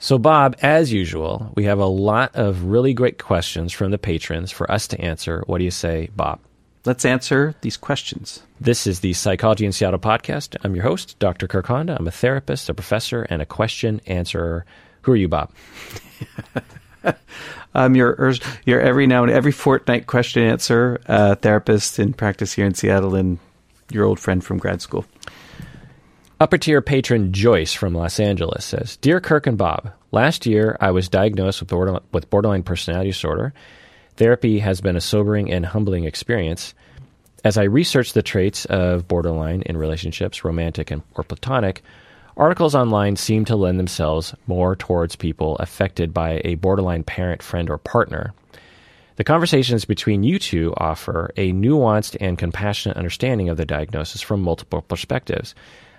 So, Bob, as usual, we have a lot of really great questions from the patrons for us to answer. What do you say, Bob? Let's answer these questions. This is the Psychology in Seattle podcast. I'm your host, Dr. Kirk Honda. I'm a therapist, a professor, and a question answerer. Who are you, Bob? I'm your your every now and every fortnight question answer uh, therapist in practice here in Seattle, and your old friend from grad school. Upper tier patron Joyce from Los Angeles says, "Dear Kirk and Bob, last year I was diagnosed with borderline, with borderline personality disorder. Therapy has been a sobering and humbling experience." As I researched the traits of borderline in relationships, romantic and, or platonic, Articles online seem to lend themselves more towards people affected by a borderline parent, friend, or partner. The conversations between you two offer a nuanced and compassionate understanding of the diagnosis from multiple perspectives.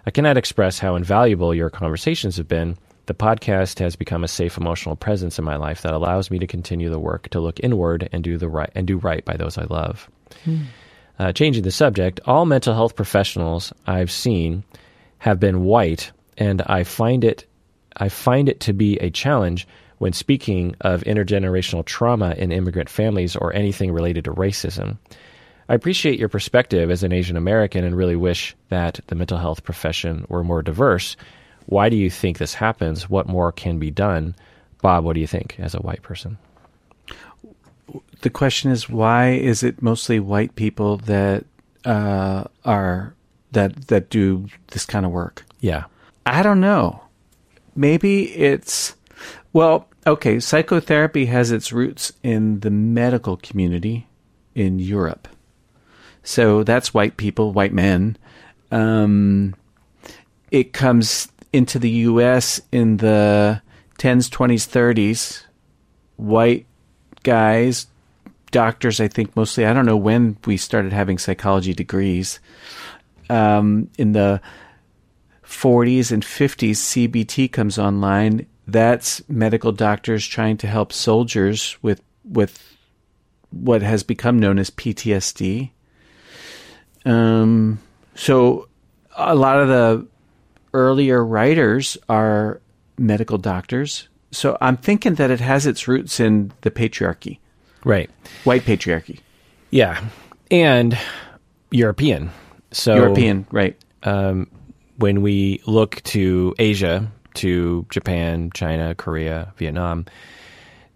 I cannot express how invaluable your conversations have been. The podcast has become a safe emotional presence in my life that allows me to continue the work to look inward and do the right and do right by those I love. Hmm. Uh, changing the subject, all mental health professionals I've seen have been white and I find it I find it to be a challenge when speaking of intergenerational trauma in immigrant families or anything related to racism. I appreciate your perspective as an Asian American and really wish that the mental health profession were more diverse. Why do you think this happens? What more can be done? Bob, what do you think as a white person? The question is why is it mostly white people that uh, are that that do this kind of work? Yeah. I don't know. Maybe it's well, okay, psychotherapy has its roots in the medical community in Europe. So that's white people, white men. Um, it comes into the US in the 10s, 20s, 30s. White guys, doctors, I think mostly. I don't know when we started having psychology degrees. Um, in the 40s and 50s, CBT comes online. That's medical doctors trying to help soldiers with with what has become known as PTSD. Um, so a lot of the earlier writers are medical doctors. So I'm thinking that it has its roots in the patriarchy. Right. White patriarchy. Yeah. And European. So European, right. Um, when we look to Asia, to Japan, China, Korea, Vietnam,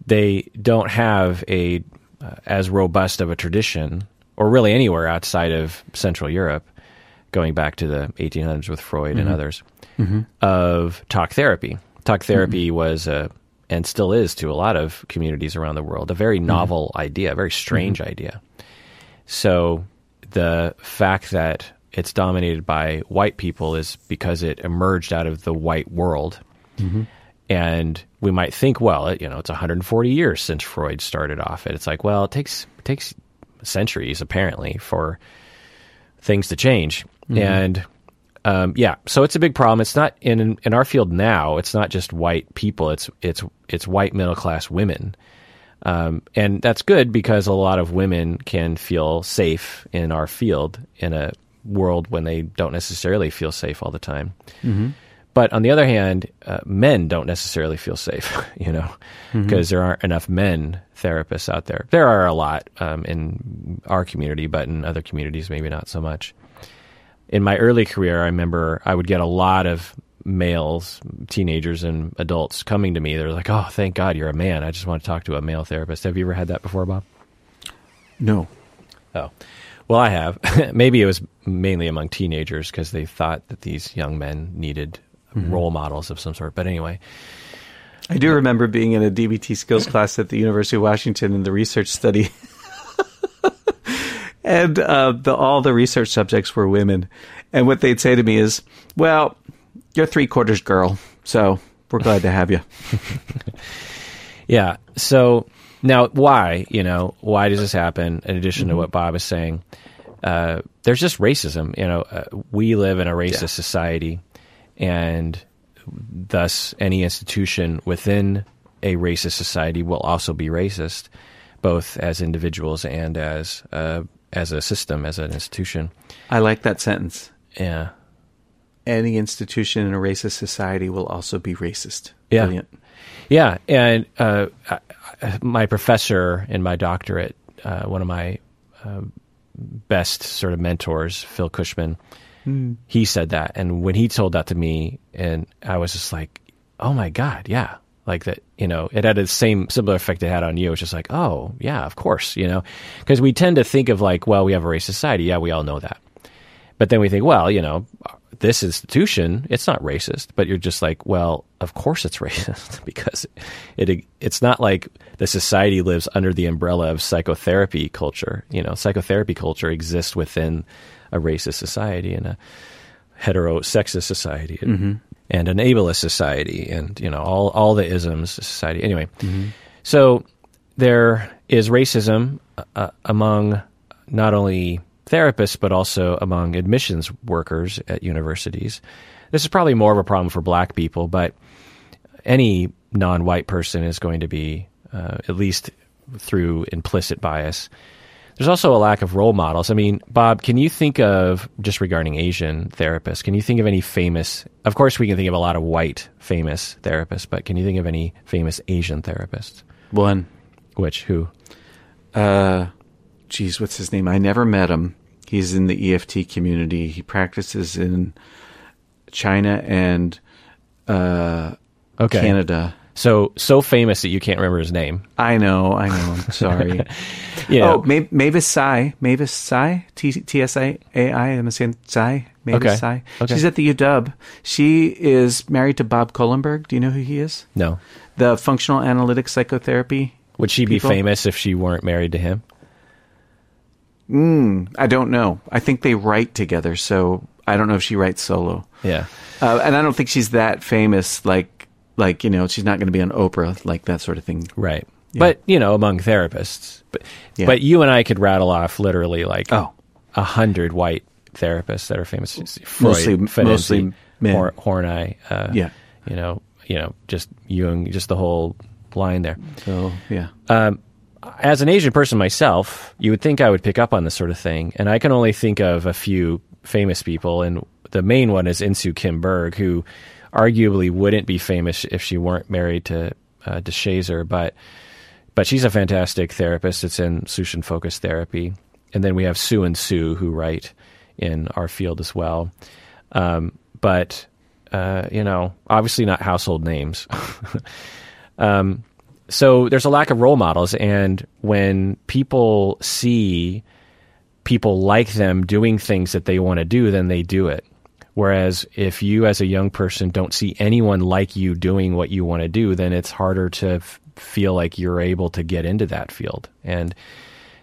they don't have a uh, as robust of a tradition, or really anywhere outside of Central Europe, going back to the 1800s with Freud mm-hmm. and others, mm-hmm. of talk therapy. Talk therapy mm-hmm. was a and still is to a lot of communities around the world a very mm-hmm. novel idea, a very strange mm-hmm. idea. So the fact that it's dominated by white people is because it emerged out of the white world. Mm-hmm. And we might think, well, it, you know, it's 140 years since Freud started off. And it's like, well, it takes it takes centuries apparently for things to change. Mm-hmm. And um, yeah, so it's a big problem. It's not in in our field now. It's not just white people. It's it's it's white middle class women, um, and that's good because a lot of women can feel safe in our field in a world when they don't necessarily feel safe all the time. Mm-hmm. But on the other hand, uh, men don't necessarily feel safe, you know, because mm-hmm. there aren't enough men therapists out there. There are a lot um, in our community, but in other communities, maybe not so much. In my early career, I remember I would get a lot of males, teenagers, and adults coming to me. They're like, "Oh, thank God you're a man. I just want to talk to a male therapist." Have you ever had that before, Bob? No. Oh, well, I have. Maybe it was mainly among teenagers because they thought that these young men needed mm-hmm. role models of some sort. But anyway. I do remember being in a DBT skills class at the University of Washington in the research study. and uh, the, all the research subjects were women. And what they'd say to me is, well, you're three quarters girl, so we're glad to have you. yeah. So now, why? You know, why does this happen? In addition mm-hmm. to what Bob is saying, uh, there's just racism. You know, uh, we live in a racist yeah. society, and thus any institution within a racist society will also be racist, both as individuals and as uh, as a system, as an institution. I like that sentence. Yeah. Any institution in a racist society will also be racist. Yeah. Brilliant. Yeah, and uh, my professor in my doctorate, uh, one of my um, best sort of mentors, Phil Cushman, Hmm. he said that, and when he told that to me, and I was just like, "Oh my god, yeah!" Like that, you know, it had the same similar effect it had on you. It's just like, "Oh yeah, of course," you know, because we tend to think of like, well, we have a racist society. Yeah, we all know that. But then we think, well, you know, this institution, it's not racist. But you're just like, well, of course it's racist because it it's not like the society lives under the umbrella of psychotherapy culture. You know, psychotherapy culture exists within a racist society and a heterosexist society and, and an ableist society and, you know, all, all the isms society. Anyway, so there is racism uh, among not only therapists but also among admissions workers at universities. This is probably more of a problem for black people, but any non-white person is going to be uh, at least through implicit bias. There's also a lack of role models. I mean, Bob, can you think of just regarding Asian therapists? Can you think of any famous? Of course, we can think of a lot of white famous therapists, but can you think of any famous Asian therapists? One. Which who? Uh, geez, what's his name? I never met him. He's in the EFT community. He practices in China and uh, Okay, Canada. So so famous that you can't remember his name. I know, I know. I'm sorry. Know, Oh, Ma- Mavis Tsai. Mavis Tsai? T T S I A I. Am I saying Sai? Mavis Okay. Sai. Okay. She's at the UW. She is married to Bob Kohlenberg. Do you know who he is? no. The functional analytic psychotherapy. Would she be famous if she weren't married to him? I don't know. I think they write together, so I don't know if she writes solo. Yeah. Uh, and I don't think she's that famous. Like, like you know, she's not going to be on Oprah, like that sort of thing. Right. But you know, among therapists, but Yeah. but you and I could rattle off literally like Oh. a hundred white therapists that are famous. Freud, Mostly- Ferenczi, mostly men. Hor- Horney, uh, Yeah. you know, you know, just Jung, just the whole line there. So yeah, As an Asian person myself, you would think I would pick up on this sort of thing, and I can only think of a few famous people, and the main one is Insoo Kim Berg, who arguably wouldn't be famous if she weren't married to uh, but but she's a fantastic therapist. It's in solution focused therapy, and then we have Sue and Sue who write in our field as well. Um, but uh, you know, obviously not household names. um, so there's a lack of role models, and when people see people like them doing things that they want to do, then they do it. Whereas if you, as a young person, don't see anyone like you doing what you want to do, then it's harder to f- feel like you're able to get into that field. And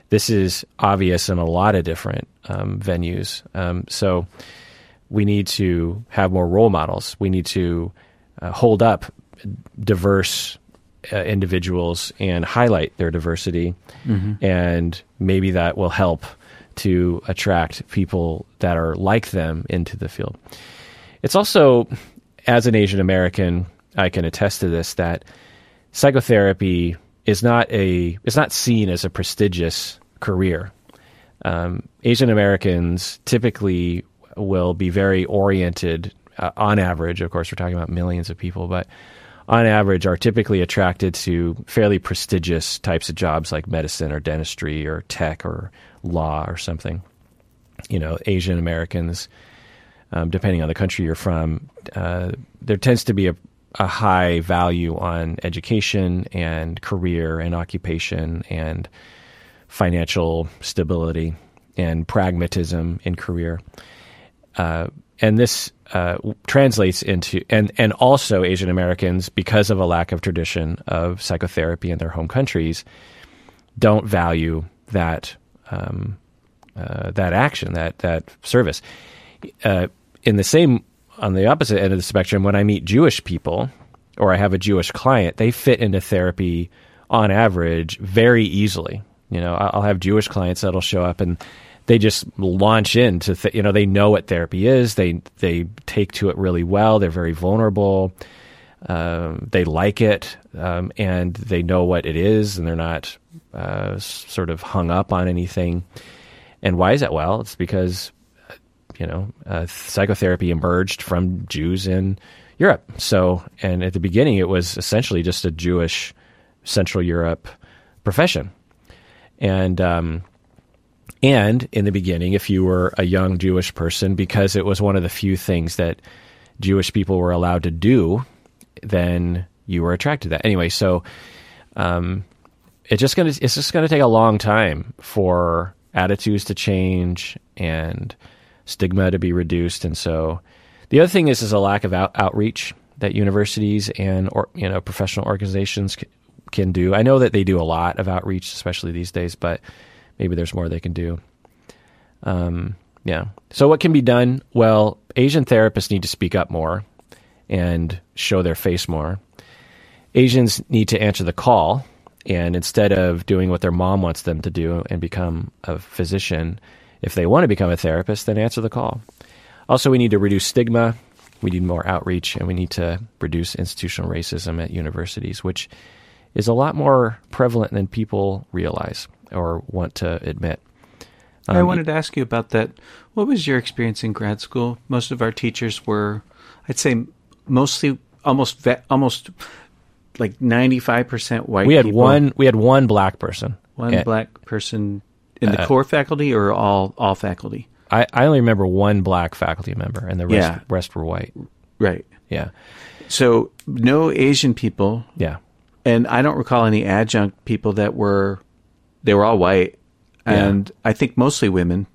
this is obvious in a lot of different um, venues. Um, so we need to have more role models. We need to uh, hold up diverse uh, individuals and highlight their diversity, and maybe that will help to attract people that are like them into the field. It's also, as an Asian American, I can attest to this that psychotherapy is not a it's not seen as a prestigious career. Um, Asian Americans typically will be very oriented, uh, on average. Of course, we're talking about millions of people, but on average, are typically attracted to fairly prestigious types of jobs like medicine or dentistry or tech or law or something. You know, Asian Americans, um, depending on the country you're from, uh, there tends to be a, a high value on education and career and occupation and financial stability and pragmatism in career. Uh, and this uh, translates into and and also Asian Americans because of a lack of tradition of psychotherapy in their home countries don't value that um, uh, that action that that service. Uh, in the same on the opposite end of the spectrum, when I meet Jewish people or I have a Jewish client, they fit into therapy on average very easily. You know, I'll have Jewish clients that'll show up and they just launch into th- you know they know what therapy is they they take to it really well they're very vulnerable um, they like it um, and they know what it is and they're not uh, sort of hung up on anything and why is that well it's because you know uh, psychotherapy emerged from Jews in Europe. So, and at the beginning, it was essentially just a Jewish Central Europe profession, and um, and in the beginning, if you were a young Jewish person, because it was one of the few things that Jewish people were allowed to do, then you were attracted to that. Anyway, so um, it's just gonna it's just gonna take a long time for attitudes to change and stigma to be reduced, and so the other thing is is a lack of out, outreach that universities and or you know professional organizations c- can do. I know that they do a lot of outreach, especially these days, but maybe there's more they can do. Um, yeah. So what can be done? Well, Asian therapists need to speak up more and show their face more. Asians need to answer the call, and instead of doing what their mom wants them to do and become a physician, if they want to become a therapist, then answer the call. Also, we need to reduce stigma. We need more outreach, and we need to reduce institutional racism at universities, which is a lot more prevalent than people realize or want to admit. Um, I wanted to ask you about that. What was your experience in grad school? Most of our teachers were, I'd say, mostly almost almost like ninety five percent white. We had people. one. We had one black person. One at, black person in the uh, core faculty or all all faculty. I, I only remember one black faculty member, and the rest yeah. rest were white. Right. Yeah. So no Asian people. Yeah. And I don't recall any adjunct people that were. They were all white, and yeah. I think mostly women.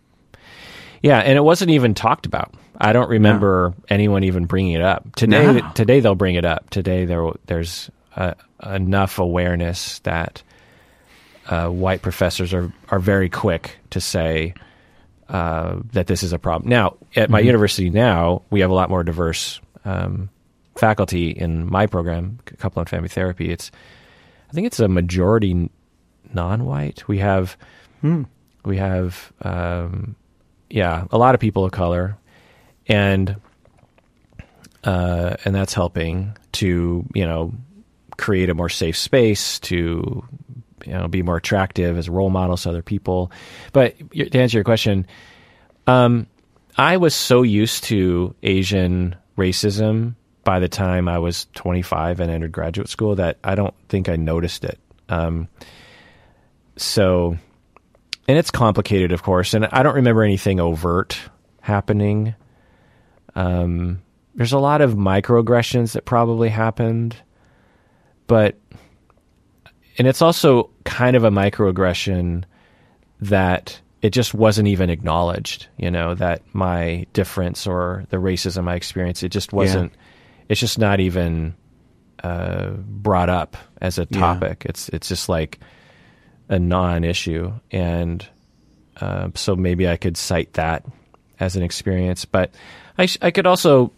Yeah, and it wasn't even talked about. I don't remember no. anyone even bringing it up today. No. Today they'll bring it up. Today there there's uh, enough awareness that uh, white professors are are very quick to say uh, that this is a problem. Now, at my mm-hmm. university now, we have a lot more diverse um, faculty in my program, couple and family therapy. It's, I think it's a majority non-white. We have, hmm. we have, um, yeah, a lot of people of color, and uh, and that's helping to you know create a more safe space to you know be more attractive as a role models to other people. But to answer your question, um, I was so used to Asian racism by the time I was 25 and entered graduate school that I don't think I noticed it. Um, so, and it's complicated, of course, and I don't remember anything overt happening. Um, there's a lot of microaggressions that probably happened, but and it's also kind of a microaggression that it just wasn't even acknowledged, you know, that my difference or the racism I experienced, it just wasn't, yeah. it's just not even uh, brought up as a topic. Yeah. It's, it's just like a non issue. And uh, so maybe I could cite that as an experience. But I, I could also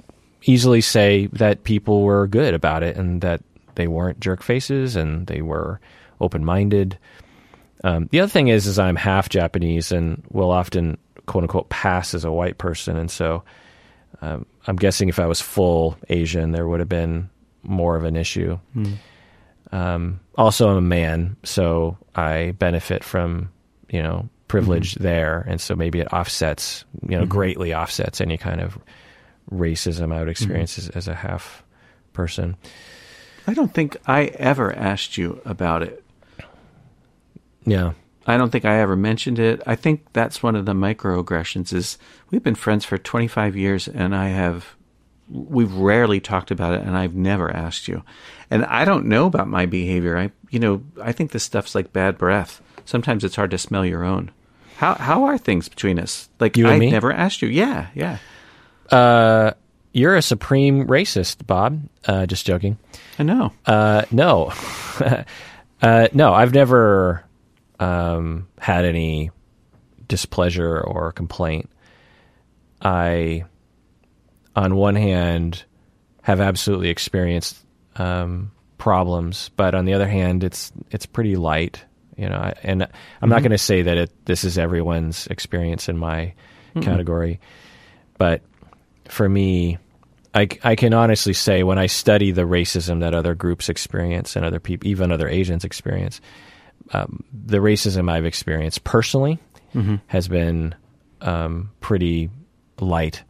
easily say that people were good about it and that they weren't jerk faces and they were open minded. Um, the other thing is, is I'm half Japanese and will often quote unquote pass as a white person, and so um, I'm guessing if I was full Asian, there would have been more of an issue. Mm. Um, also, I'm a man, so I benefit from you know privilege mm-hmm. there, and so maybe it offsets, you know, mm-hmm. greatly offsets any kind of racism I would experience mm-hmm. as, as a half person. I don't think I ever asked you about it yeah. I don't think I ever mentioned it. I think that's one of the microaggressions is we've been friends for 25 years and I have we've rarely talked about it and I've never asked you. And I don't know about my behavior. I you know, I think this stuff's like bad breath. Sometimes it's hard to smell your own. How how are things between us? Like you I never asked you. Yeah, yeah. Uh you're a supreme racist, Bob. Uh just joking. I know. Uh no. uh no, I've never um, had any displeasure or complaint, I, on one hand, have absolutely experienced um, problems, but on the other hand, it's it's pretty light, you know. And I'm mm-hmm. not going to say that it, this is everyone's experience in my mm category, but for me, I, I can honestly say when I study the racism that other groups experience and other people, even other Asians experience, um, the racism I've experienced personally mm-hmm. has been um, pretty light.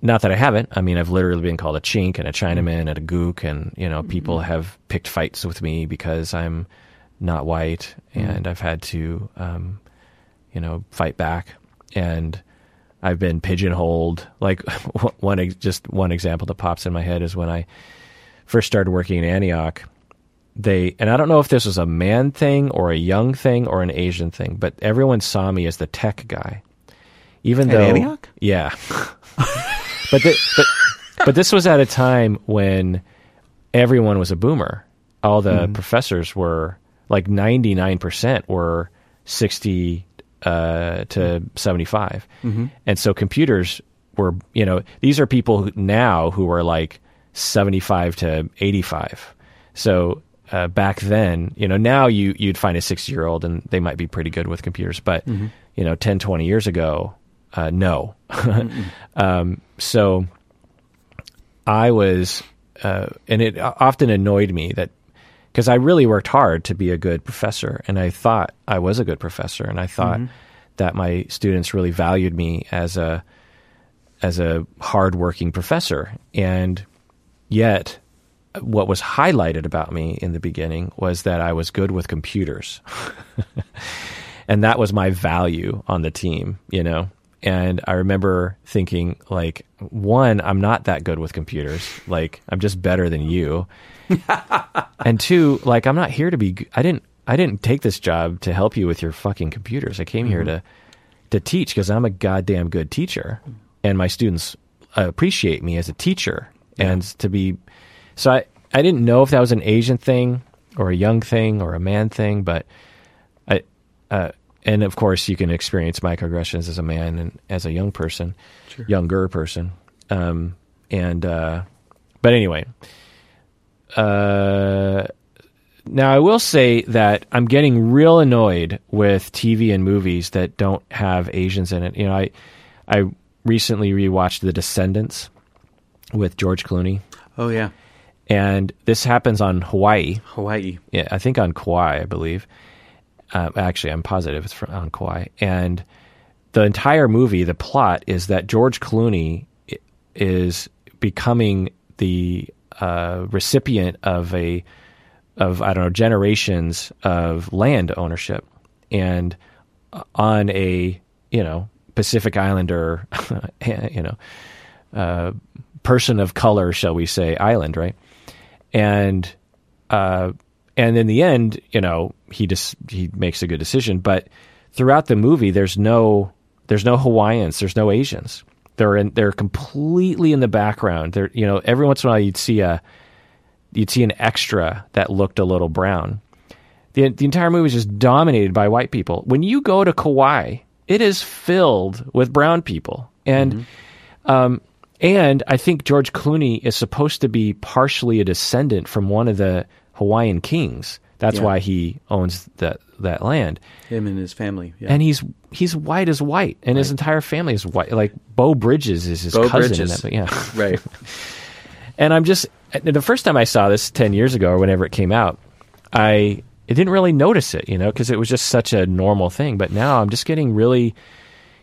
not that I haven't. I mean, I've literally been called a chink and a Chinaman and a gook, and you know, people have picked fights with me because I'm not white, and I've had to, um, you know, fight back. And I've been pigeonholed. Like one, just one example that pops in my head is when I first started working in Antioch. They and I don't know if this was a man thing or a young thing or an Asian thing, but everyone saw me as the tech guy. Even At though, Antioch? yeah, but, the, but but this was at a time when everyone was a boomer. All the mm-hmm. professors were like ninety nine percent were sixty uh, to seventy and so computers were you know these are people who, now who are like seventy five to eighty five. So uh, back then, you know, now you you'd find a sixty year old and they might be pretty good with computers, but you know, 10, 20 years ago, uh, no. um, so I was, uh, and it often annoyed me that because I really worked hard to be a good professor, and I thought I was a good professor, and I thought mm-hmm. that my students really valued me as a as a hardworking professor, and yet what was highlighted about me in the beginning was that I was good with computers. and that was my value on the team, you know. And I remember thinking like one, I'm not that good with computers. Like I'm just better than you. and two, like I'm not here to be I didn't I didn't take this job to help you with your fucking computers. I came here to to teach because I'm a goddamn good teacher. And my students appreciate me as a teacher. And to be so I, I didn't know if that was an Asian thing or a young thing or a man thing, but I, uh, and of course you can experience microaggressions as a man and as a young person, younger person. Um, and, uh, but anyway, uh, now I will say that I'm getting real annoyed with TV and movies that don't have Asians in it. You know, I, I recently rewatched The Descendants with George Clooney Oh yeah, and this happens on Hawaii. Hawaii. Yeah, I think on Kauai, I believe. Uh, actually, I'm positive it's from, on Kauai. And the entire movie, the plot is that George Clooney is becoming the recipient of a of I don't know generations of land ownership, and on a you know Pacific Islander, you know, uh, person of color, shall we say, island, right? And uh, and in the end, you know, he just he makes a good decision. But throughout the movie, there's no there's no Hawaiians, there's no Asians. They're in they're completely in the background. They're you know every once in a while you'd see a you'd see an extra that looked a little brown. The the entire movie is just dominated by white people. When you go to Kauai, it is filled with brown people, and um, and I think George Clooney is supposed to be partially a descendant from one of the Hawaiian kings. That's Yeah. why he owns that that land, Him and his family. Yeah. and he's he's white as white, and his entire family is white. Like Beau Bridges is his Beau cousin. Bridges. that, yeah, right. and I'm just the first time I saw this ten years ago or whenever it came out, I I didn't really notice it, you know, because it was just such a normal thing. But now I'm just getting really,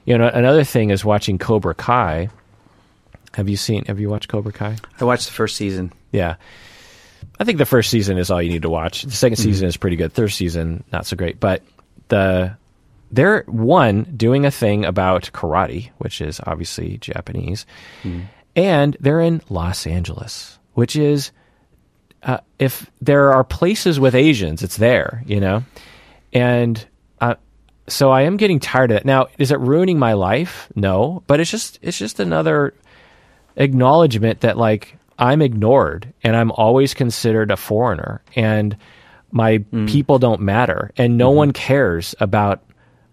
you know, another thing is watching Cobra Kai. Have you seen? Have you watched Cobra Kai? I watched the first season. Yeah. I think the first season is all you need to watch. The 2nd season is pretty good. Third season not so great, but the they're one doing a thing about karate, which is obviously Japanese, and they're in Los Angeles, which is uh, if there are places with Asians, it's there, you know, and uh, so I am getting tired of it. Now, is it ruining my life? No, but it's just it's just another acknowledgement that like I'm ignored and I'm always considered a foreigner and my mm. people don't matter and no mm-hmm. one cares about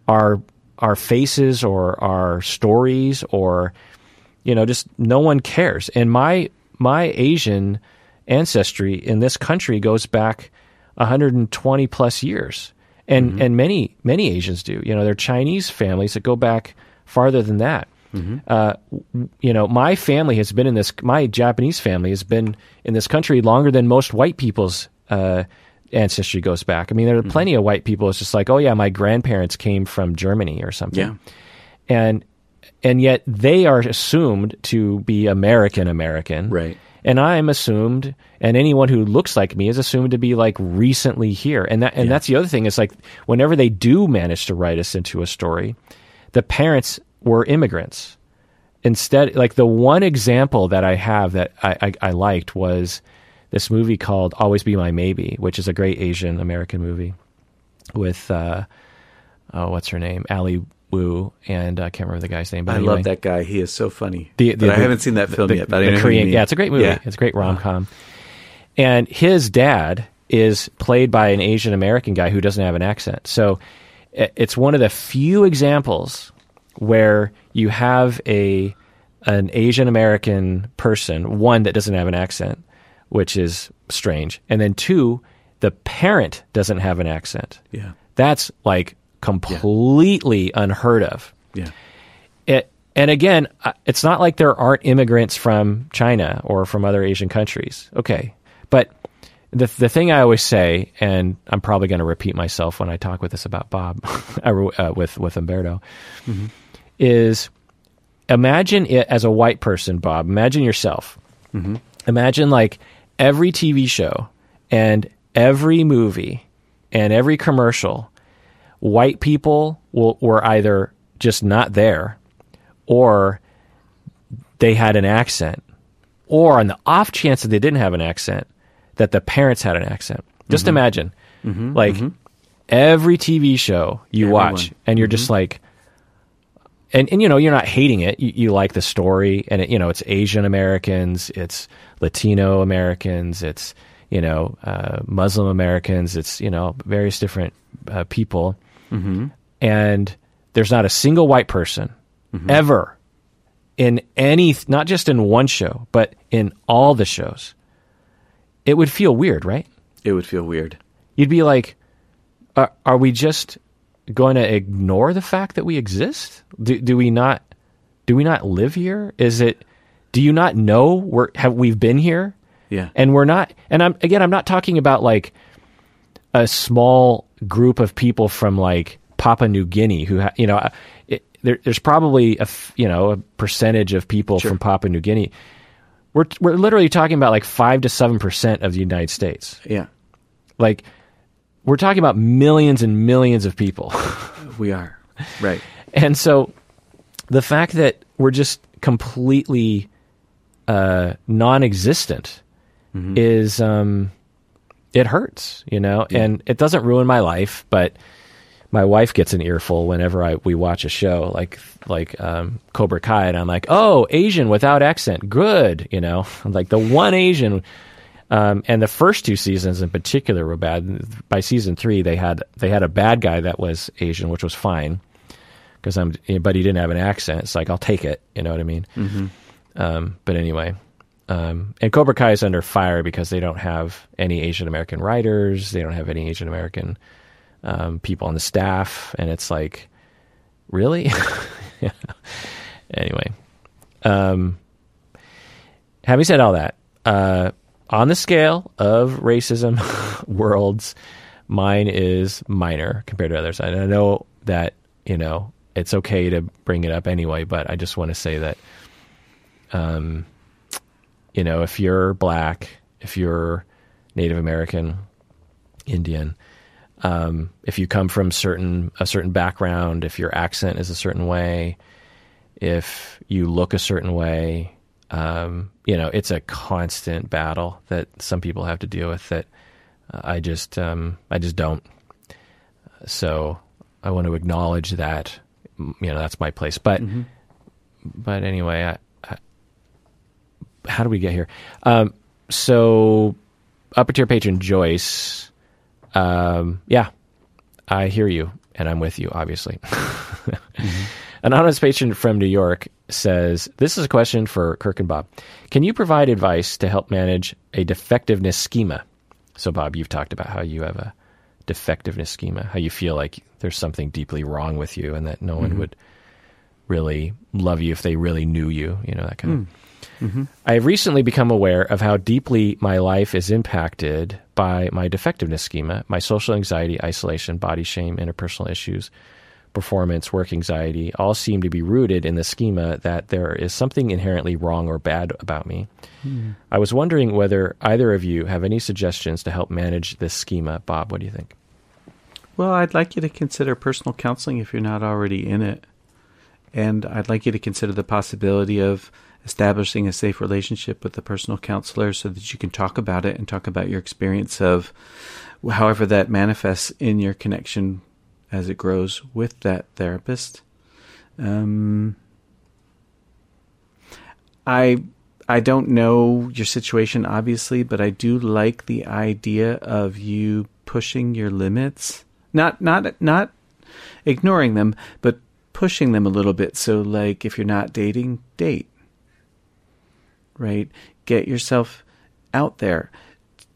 our our faces or our stories or you know just no one cares. And my my Asian ancestry in this country goes back 120 plus years. And mm-hmm. and many many Asians do. You know they're Chinese families that go back farther than that uh, you know, my family has been in this. My Japanese family has been in this country longer than most white people's uh, ancestry goes back. I mean, there are plenty of white people. It's just like, oh yeah, my grandparents came from Germany or something. Yeah. And and yet they are assumed to be American American, Right. And I'm assumed, and anyone who looks like me is assumed to be like recently here, and that and that's the other thing is like whenever they do manage to write us into a story, the parents were immigrants. Instead, like the one example that I have that I, I, I liked was this movie called Always Be My Maybe, which is a great Asian American movie with uh, oh, what's her name, Ali Wong, and uh, I can't remember the guy's name. But I anyway. love that guy. He is so funny. The- but the- I haven't seen that film the, yet. But I the Korean, yeah, it's a great movie. Yeah. It's a great rom com. Uh-huh. And his dad is played by an Asian American guy who doesn't have an accent. So it's one of the few examples where you have a an Asian American person, one that doesn't have an accent, which is strange, and then two, the parent doesn't have an accent. Yeah. That's like completely unheard of Yeah. it, and again, uh, it's not like there aren't immigrants from China or from other Asian countries. Okay, but the the thing I always say, and I'm probably going to repeat myself when I talk with this about Bob, uh, with with Umberto, is imagine it as a white person, Bob. Imagine yourself. Mm-hmm. Imagine like every TV show and every movie and every commercial white people will, were either just not there or they had an accent or on the off chance that they didn't have an accent that the parents had an accent. Just mm-hmm. imagine. Mm-hmm. Like every tv show you watch and you're just like and, and you know you're not hating it. You, you like the story. And it, you know it's asian americans it's latino americans it's you know uh, muslim americans it's you know various different uh, people. And there's not a single white person ever in any not just in one show but in all the shows. It would feel weird right? It would feel weird. you'd be like are, are we just going to ignore the fact that we exist? Do, do we not do we not live here? Is it do you not know we're have we've been here? Yeah. and we're not and i'm again i'm not talking about like a small group of people from like papua new guinea who ha- you know uh, it, there, there's probably a you know a percentage of people from papua new guinea. We're, we're literally talking about like 5 to 7% of the united states. Yeah. like we're talking about millions and millions of people We are. Right. and so the fact that we're just completely uh, non-existent is um, it hurts, you know, and it doesn't ruin my life, but my wife gets an earful whenever I we watch a show like like um, Cobra Kai, and I'm like, oh, Asian without accent, good, you know, like the one Asian. Um, and the first two seasons in particular were bad. By season three, they had they had a bad guy that was Asian, which was fine because I'm, but he didn't have an accent. It's like I'll take it. You know what I mean? Mm-hmm. Um, but anyway, um, and Cobra Kai is under fire because they don't have any Asian American writers. They don't have any Asian American um, people on the staff, and it's like, really? anyway, um, having said all that, uh, on the scale of racism worlds, mine is minor compared to others. And I know that you know it's okay to bring it up anyway, but I just want to say that, um, you know, if you're black, if you're Native American, Indian, um, if you come from certain a certain background, if your accent is a certain way, if you look a certain way, um, you know, it's a constant battle that some people have to deal with. That uh, I just um, I just don't. So I want to acknowledge that. You know, that's my place. But but anyway, I, I, how do we get here? Um, so upper tier patron Joyce. Um, yeah, I hear you, and I'm with you, obviously. Anonymous patron from New York says, This is a question for Kirk and Bob. Can you provide advice to help manage a defectiveness schema? So, Bob, you've talked about how you have a defectiveness schema, how you feel like there's something deeply wrong with you and that no one mm-hmm. would really love you if they really knew you, you know, that kind of. Mm. Mm-hmm. I have recently become aware of how deeply my life is impacted by my defectiveness schema, my social anxiety, isolation, body shame, interpersonal issues, performance, work anxiety, all seem to be rooted in the schema that there is something inherently wrong or bad about me. Hmm. I was wondering whether either of you have any suggestions to help manage this schema. Bob, what do you think? Well, I'd like you to consider personal counseling if you're not already in it. And I'd like you to consider the possibility of establishing a safe relationship with the personal counselor so that you can talk about it and talk about your experience of however that manifests in your connection as it grows with that therapist. Um, I I don't know your situation obviously, but I do like the idea of you pushing your limits. Not not not ignoring them, but pushing them a little bit. So like if you're not dating, date right? Get yourself out there.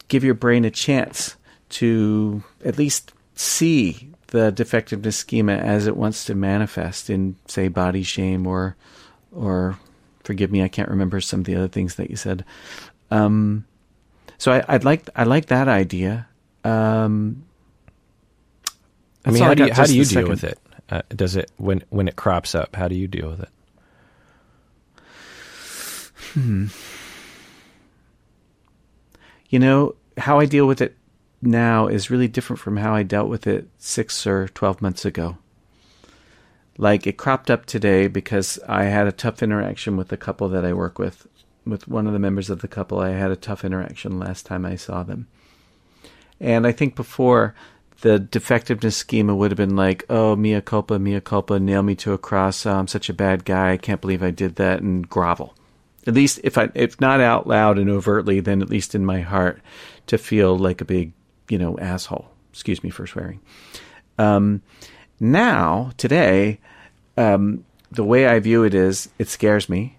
Give your brain a chance to at least see the defectiveness schema as it wants to manifest in, say, body shame or, or forgive me, I can't remember some of the other things that you said. Um, so I, would like I like that idea. Um, I mean, how do you, how do you deal second. with it? Uh, does it when when it crops up? How do you deal with it? Hmm. You know, how I deal with it now is really different from how I dealt with it six or 12 months ago. Like, it cropped up today because I had a tough interaction with the couple that I work with. With one of the members of the couple, I had a tough interaction last time I saw them. And I think before, the defectiveness schema would have been like, oh, mea culpa, mea culpa, nail me to a cross. Oh, I'm such a bad guy. I can't believe I did that, and grovel at least if I if not out loud and overtly, then at least in my heart, to feel like a big you know asshole. Excuse me for swearing. Um, now today, um, the way I view it is, it scares me.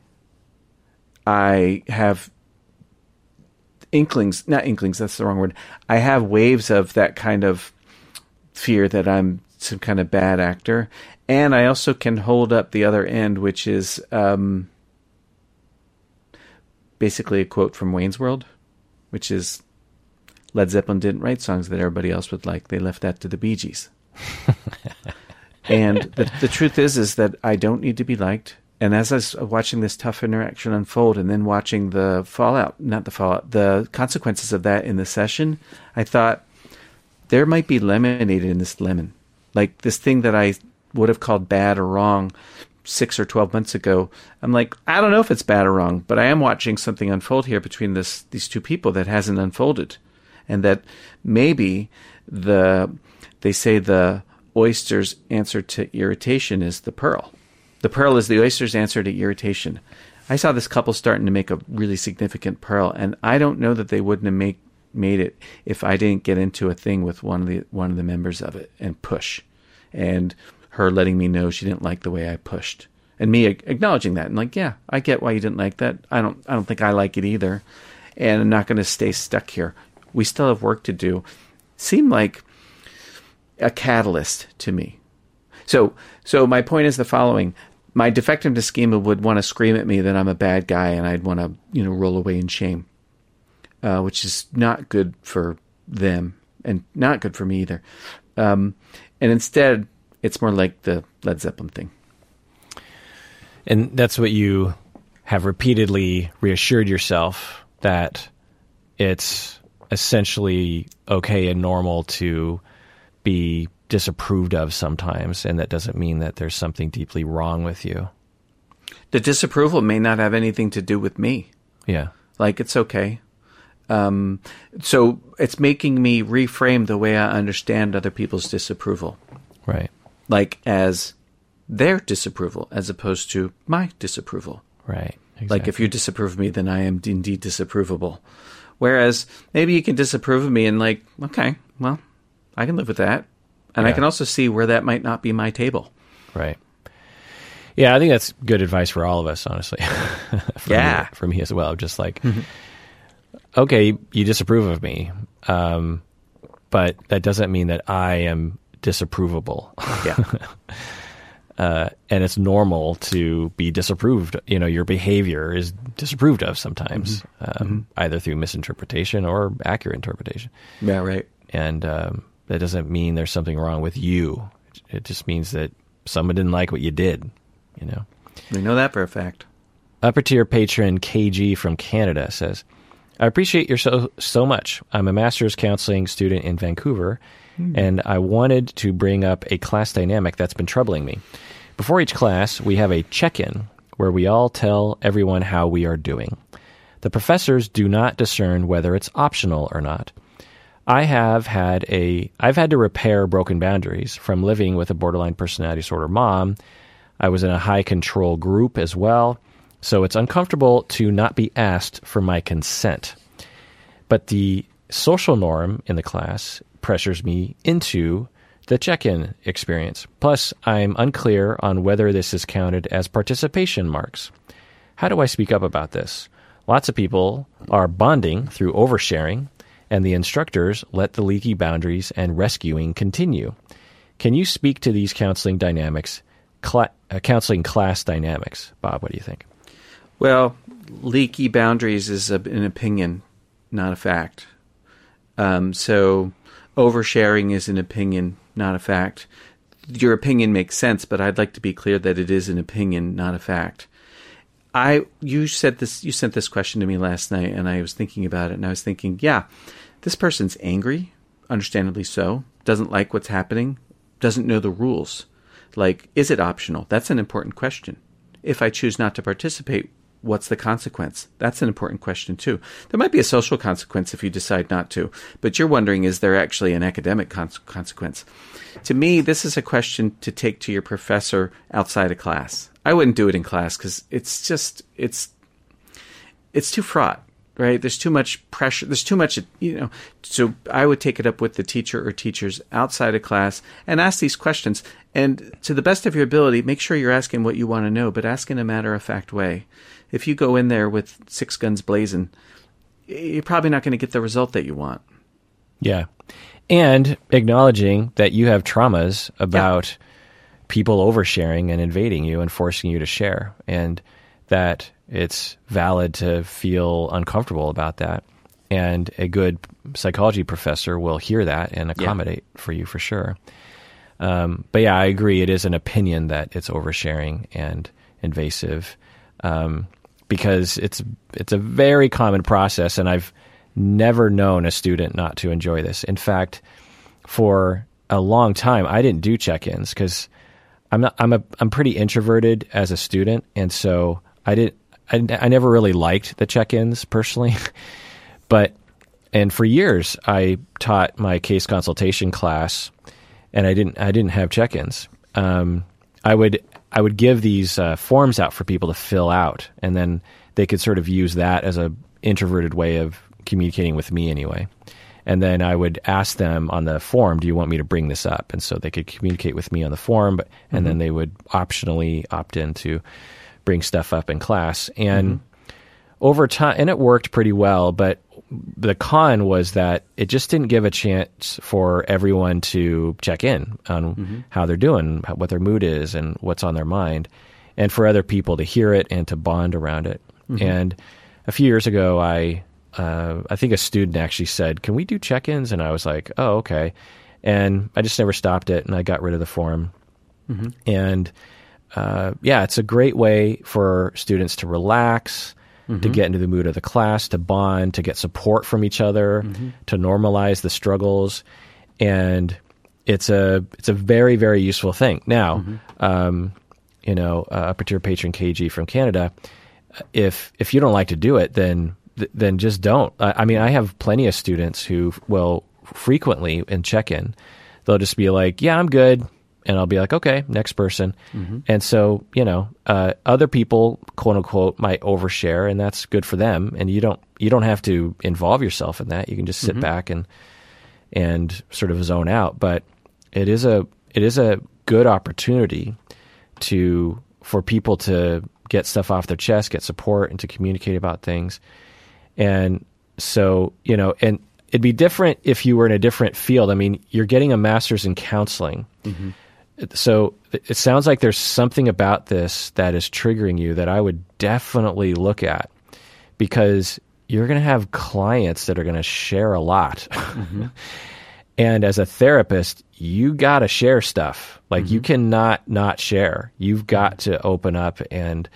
I have inklings, not inklings. That's the wrong word. I have waves of that kind of fear that I'm some kind of bad actor, and I also can hold up the other end, which is. Um, basically a quote from Wayne's World, which is Led Zeppelin didn't write songs that everybody else would like. They left that to the Bee Gees. and the, the truth is, is that I don't need to be liked. And as I was watching this tough interaction unfold and then watching the fallout, not the fallout, the consequences of that in the session, I thought there might be lemonade in this lemon. Like this thing that I would have called bad or wrong six or 12 months ago, I'm like, I don't know if it's bad or wrong, but I am watching something unfold here between this, these two people that hasn't unfolded. And that maybe the, they say the oyster's answer to irritation is the pearl. The pearl is the oyster's answer to irritation. I saw this couple starting to make a really significant pearl, and I don't know that they wouldn't have make, made it if I didn't get into a thing with one of the one of the members of it and push. And her letting me know she didn't like the way I pushed, and me acknowledging that and like, yeah, I get why you didn't like that. I don't, I don't think I like it either, and I'm not going to stay stuck here. We still have work to do. seem like a catalyst to me. So, so my point is the following: my defectiveness schema would want to scream at me that I'm a bad guy, and I'd want to, you know, roll away in shame, uh, which is not good for them and not good for me either. Um, and instead, it's more like the Led Zeppelin thing. And that's what you have repeatedly reassured yourself that it's essentially okay and normal to be disapproved of sometimes, and that doesn't mean that there's something deeply wrong with you. The disapproval may not have anything to do with me. Yeah. Like it's okay. Um, so it's making me reframe the way I understand other people's disapproval. Right like as their disapproval as opposed to my disapproval. Right. Exactly. Like if you disapprove of me, then I am indeed disapprovable. Whereas maybe you can disapprove of me and like, okay, well, I can live with that. And yeah. I can also see where that might not be my table. Right. Yeah, I think that's good advice for all of us, honestly. yeah. Me, for me as well. Just like, mm-hmm. okay, you disapprove of me, um, but that doesn't mean that I am disapprovable. Yeah. uh, and it's normal to be disapproved. You know, your behavior is disapproved of sometimes, mm-hmm. Um, mm-hmm. either through misinterpretation or accurate interpretation. Yeah, right. And um, that doesn't mean there's something wrong with you. It just means that someone didn't like what you did, you know. We know that for a fact. Upper tier patron KG from Canada says, I appreciate your so so much. I'm a master's counseling student in Vancouver, Hmm. and I wanted to bring up a class dynamic that's been troubling me. Before each class, we have a check-in where we all tell everyone how we are doing. The professors do not discern whether it's optional or not. I have had a I've had to repair broken boundaries from living with a borderline personality disorder mom. I was in a high control group as well, so it's uncomfortable to not be asked for my consent. But the social norm in the class pressures me into the check-in experience. Plus, I'm unclear on whether this is counted as participation marks. How do I speak up about this? Lots of people are bonding through oversharing, and the instructors let the leaky boundaries and rescuing continue. Can you speak to these counseling dynamics, cla- uh, counseling class dynamics? Bob, what do you think? Well, leaky boundaries is a, an opinion, not a fact. Um, so oversharing is an opinion, not a fact. Your opinion makes sense, but I'd like to be clear that it is an opinion, not a fact. I you said this you sent this question to me last night and I was thinking about it and I was thinking, yeah, this person's angry, understandably so, doesn't like what's happening, doesn't know the rules. Like, is it optional? That's an important question. If I choose not to participate, what's the consequence? That's an important question too. There might be a social consequence if you decide not to, but you're wondering is there actually an academic con- consequence? To me, this is a question to take to your professor outside of class. I wouldn't do it in class because it's just it's it's too fraught, right? There's too much pressure. There's too much, you know. So I would take it up with the teacher or teachers outside of class and ask these questions. And to the best of your ability, make sure you're asking what you want to know, but ask in a matter of fact way. If you go in there with six guns blazing, you're probably not going to get the result that you want. Yeah. And acknowledging that you have traumas about people oversharing and invading you and forcing you to share, and that it's valid to feel uncomfortable about that. And a good psychology professor will hear that and accommodate for you for sure. Um, but yeah, I agree. It is an opinion that it's oversharing and invasive um, because it's it's a very common process, and I've never known a student not to enjoy this. In fact, for a long time, I didn't do check-ins because I'm not I'm a I'm pretty introverted as a student, and so I did I, I never really liked the check-ins personally, but and for years I taught my case consultation class, and I didn't I didn't have check-ins. Um, I would I would give these uh, forms out for people to fill out, and then they could sort of use that as a introverted way of communicating with me anyway. And then I would ask them on the form, "Do you want me to bring this up?" And so they could communicate with me on the form, but, and mm-hmm. then they would optionally opt in to bring stuff up in class. And mm-hmm. Over time, and it worked pretty well. But the con was that it just didn't give a chance for everyone to check in on mm-hmm. how they're doing, what their mood is, and what's on their mind, and for other people to hear it and to bond around it. Mm-hmm. And a few years ago, I uh, I think a student actually said, "Can we do check-ins?" And I was like, "Oh, okay." And I just never stopped it, and I got rid of the form. Mm-hmm. And uh, yeah, it's a great way for students to relax, mm-hmm. to get into the mood of the class, to bond, to get support from each other, mm-hmm. to normalize the struggles, and it's a it's a very very useful thing. Now, mm-hmm. um, you know, uh, upper tier patron KG from Canada, if if you don't like to do it, then then just don't. I, I mean, I have plenty of students who will frequently in check in, they'll just be like, "Yeah, I'm good," and I'll be like, "Okay, next person." Mm-hmm. And so, you know, uh, other people, quote unquote, might overshare, and that's good for them. And you don't you don't have to involve yourself in that. You can just sit mm-hmm. back and and sort of zone out. But it is a it is a good opportunity to for people to get stuff off their chest, get support, and to communicate about things. And so, you know, and it'd be different if you were in a different field. I mean, you're getting a master's in counseling. Mm-hmm. So it sounds like there's something about this that is triggering you that I would definitely look at because you're going to have clients that are going to share a lot. Mm-hmm. And as a therapist, you got to share stuff. Like you cannot not share. You've got to open up and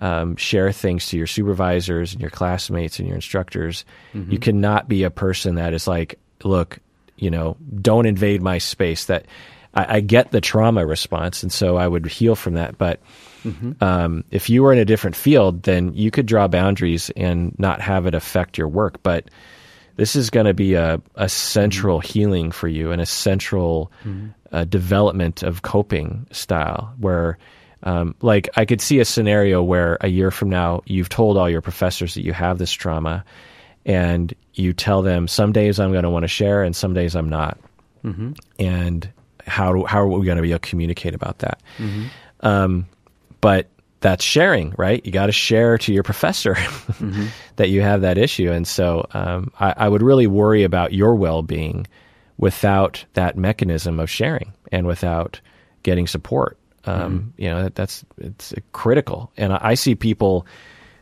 um, share things to your supervisors and your classmates and your instructors. You cannot be a person that is like, look, you know, don't invade my space. That I, I get the trauma response, and so I would heal from that. But um, if you were in a different field, then you could draw boundaries and not have it affect your work. But this is going to be a, a central healing for you and a central uh, development of coping style where um, like i could see a scenario where a year from now you've told all your professors that you have this trauma and you tell them some days i'm going to want to share and some days i'm not and how, do- how are we going to be able to communicate about that um, but that's sharing, right? You got to share to your professor that you have that issue. And so um, I, I would really worry about your well being without that mechanism of sharing and without getting support. Um, You know, that, that's it's critical. And I, I see people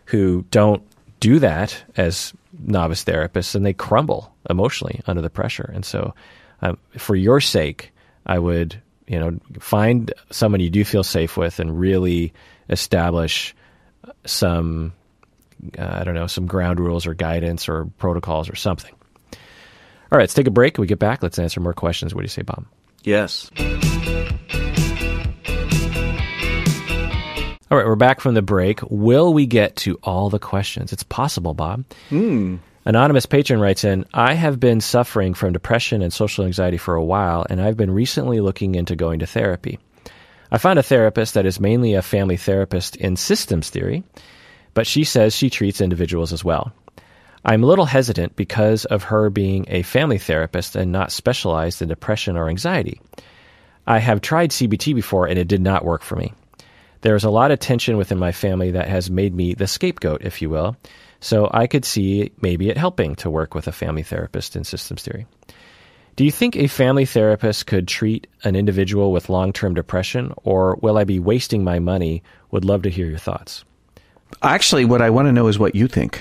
who don't do that as novice therapists and they crumble emotionally under the pressure. And so, um, for your sake, I would, you know, find someone you do feel safe with and really establish some, uh, I don't know, some ground rules or guidance or protocols or something. All right, let's take a break. When we get back, let's answer more questions. What do you say, Bob? Yes. All right, we're back from the break. Will we get to all the questions? It's possible, Bob. Anonymous patron writes in I have been suffering from depression and social anxiety for a while, and I've been recently looking into going to therapy. I found a therapist that is mainly a family therapist in systems theory, but she says she treats individuals as well. I'm a little hesitant because of her being a family therapist and not specialized in depression or anxiety. I have tried CBT before and it did not work for me. There's a lot of tension within my family that has made me the scapegoat, if you will. So I could see maybe it helping to work with a family therapist in systems theory. Do you think a family therapist could treat an individual with long term depression, or will I be wasting my money? Would love to hear your thoughts. Actually, what I want to know is what you think.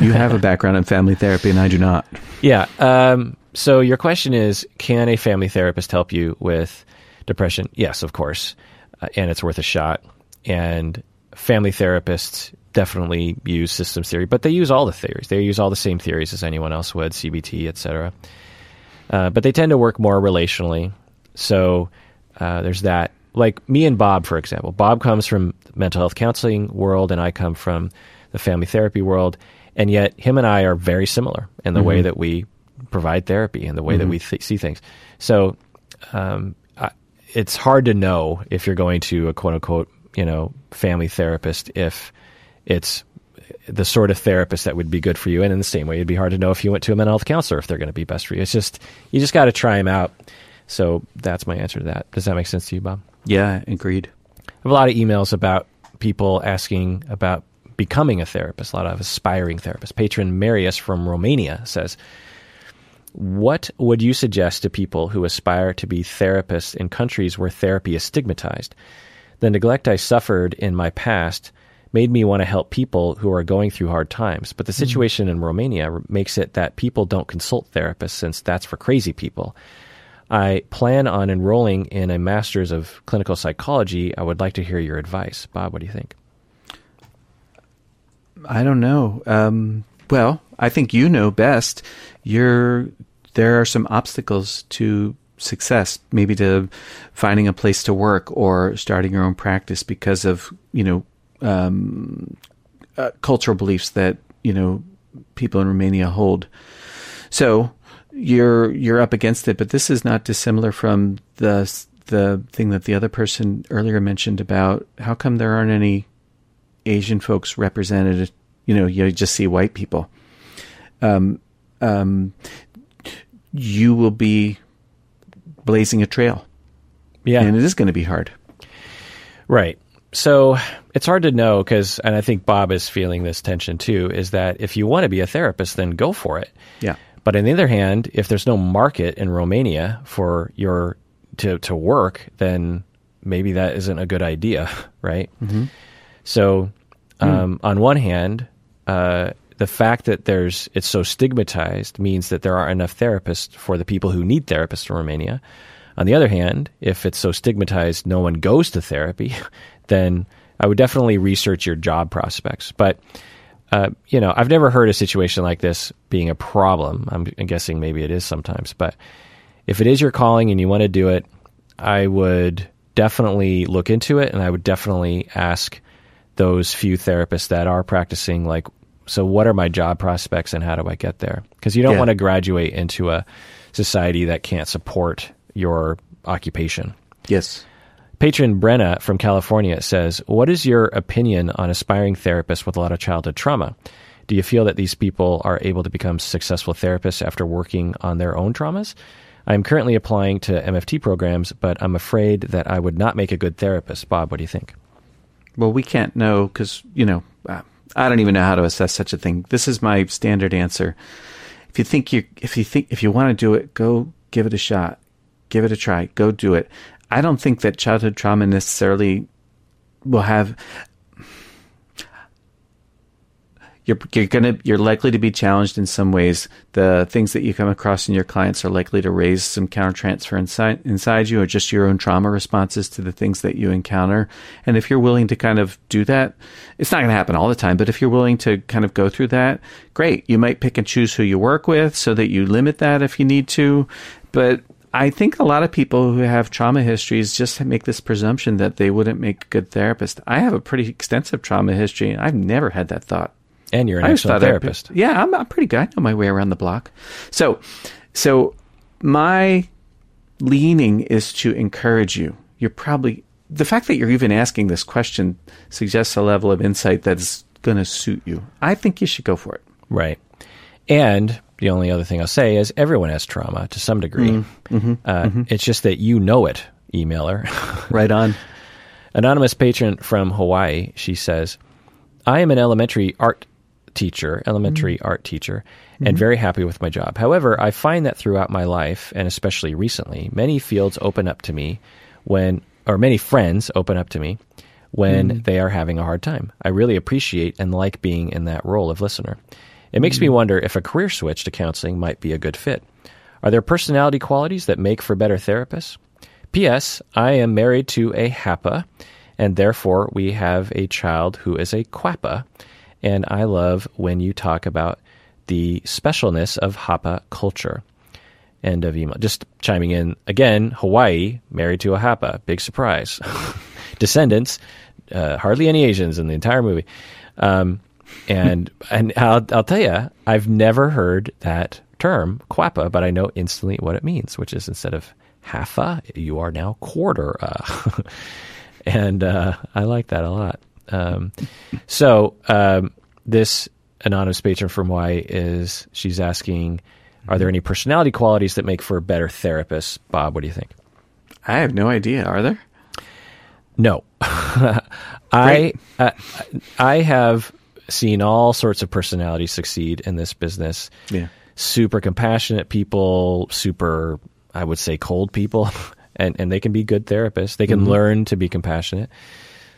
You have a background in family therapy, and I do not. Yeah. Um, so your question is Can a family therapist help you with depression? Yes, of course. Uh, and it's worth a shot. And family therapists definitely use systems theory, but they use all the theories. They use all the same theories as anyone else would, CBT, etc. Uh, but they tend to work more relationally. So uh, there's that. Like me and Bob, for example. Bob comes from the mental health counseling world, and I come from the family therapy world. And yet, him and I are very similar in the way that we provide therapy and the way that we th- see things. So um, I, it's hard to know if you're going to a quote unquote, you know, family therapist if it's the sort of therapist that would be good for you. And in the same way, it'd be hard to know if you went to a mental health counselor if they're going to be best for you. It's just, you just got to try them out. So that's my answer to that. Does that make sense to you, Bob? Yeah, agreed. I have a lot of emails about people asking about becoming a therapist, a lot of aspiring therapists. Patron Marius from Romania says, What would you suggest to people who aspire to be therapists in countries where therapy is stigmatized? The neglect I suffered in my past made me want to help people who are going through hard times. But the situation in Romania makes it that people don't consult therapists since that's for crazy people. I plan on enrolling in a master's of clinical psychology. I would like to hear your advice. Bob, what do you think? I don't know. Um, well, I think you know best. You're there are some obstacles to success, maybe to finding a place to work or starting your own practice because of you know um, uh, cultural beliefs that you know people in Romania hold. So you're you're up against it, but this is not dissimilar from the the thing that the other person earlier mentioned about how come there aren't any Asian folks represented. You know, you just see white people. Um, um, you will be blazing a trail, Yeah. and it is going to be hard. Right. So it's hard to know because, and I think Bob is feeling this tension too, is that if you want to be a therapist, then go for it. Yeah. But on the other hand, if there's no market in Romania for your to to work, then maybe that isn't a good idea, right? So, um, on one hand, uh, the fact that there's it's so stigmatized means that there aren't enough therapists for the people who need therapists in Romania. On the other hand, if it's so stigmatized no one goes to therapy, then I would definitely research your job prospects. But uh, you know, I've never heard a situation like this being a problem. I'm, I'm guessing maybe it is sometimes, but if it is your calling and you want to do it, I would definitely look into it, and I would definitely ask those few therapists that are practicing, like, so what are my job prospects and how do I get there? Because you don't Yeah. want to graduate into a society that can't support your occupation. Yes. Patron Brenna from California says, What is your opinion on aspiring therapists with a lot of childhood trauma? Do you feel that these people are able to become successful therapists after working on their own traumas? I am currently applying to MFT programs, but I'm afraid that I would not make a good therapist. Bob, what do you think? Well, we can't know because, you know, I don't even know how to assess such a thing. This is my standard answer. If you think you, if you think, if you want to do it, go give it a shot. Give it a try. Go do it. I don't think that childhood trauma necessarily will have. You're, you're gonna you're likely to be challenged in some ways. The things that you come across in your clients are likely to raise some countertransfer inside inside you, or just your own trauma responses to the things that you encounter. And if you're willing to kind of do that, it's not going to happen all the time. But if you're willing to kind of go through that, great. You might pick and choose who you work with so that you limit that if you need to. But I think a lot of people who have trauma histories just make this presumption that they wouldn't make a good therapist. I have a pretty extensive trauma history, and I've never had that thought. And you're an I excellent therapist. yeah, I'm, I'm pretty good. I know my way around the block. So, so my leaning is to encourage you. You're probably the fact that you're even asking this question suggests a level of insight that's going to suit you. I think you should go for it. Right. And the only other thing I'll say is everyone has trauma to some degree. Mm, mm-hmm, uh, mm-hmm. It's just that you know it, emailer. Right on. Anonymous patron from Hawaii, she says, I am an elementary art teacher, elementary mm-hmm. art teacher, and very happy with my job. However, I find that throughout my life, and especially recently, many fields open up to me when, or many friends open up to me when mm. they are having a hard time. I really appreciate and like being in that role of listener. It makes me wonder if a career switch to counseling might be a good fit. Are there personality qualities that make for better therapists? P.S. I am married to a HAPA, and therefore we have a child who is a QAPA. And I love when you talk about the specialness of HAPA culture. End of email. Just chiming in again, Hawaii, married to a HAPA. Big surprise. Descendants, uh, hardly any Asians in the entire movie. Um, and and I'll, I'll tell you, I've never heard that term, quappa, but I know instantly what it means, which is instead of half a, you are now quarter a. and uh, I like that a lot. Um, so um, this anonymous patron from Hawaii is she's asking, are there any personality qualities that make for a better therapist? Bob, what do you think? I have no idea. Are there? No, I uh, I have seen all sorts of personalities succeed in this business. Yeah. super compassionate people, super I would say cold people, and and they can be good therapists. They can mm-hmm. learn to be compassionate.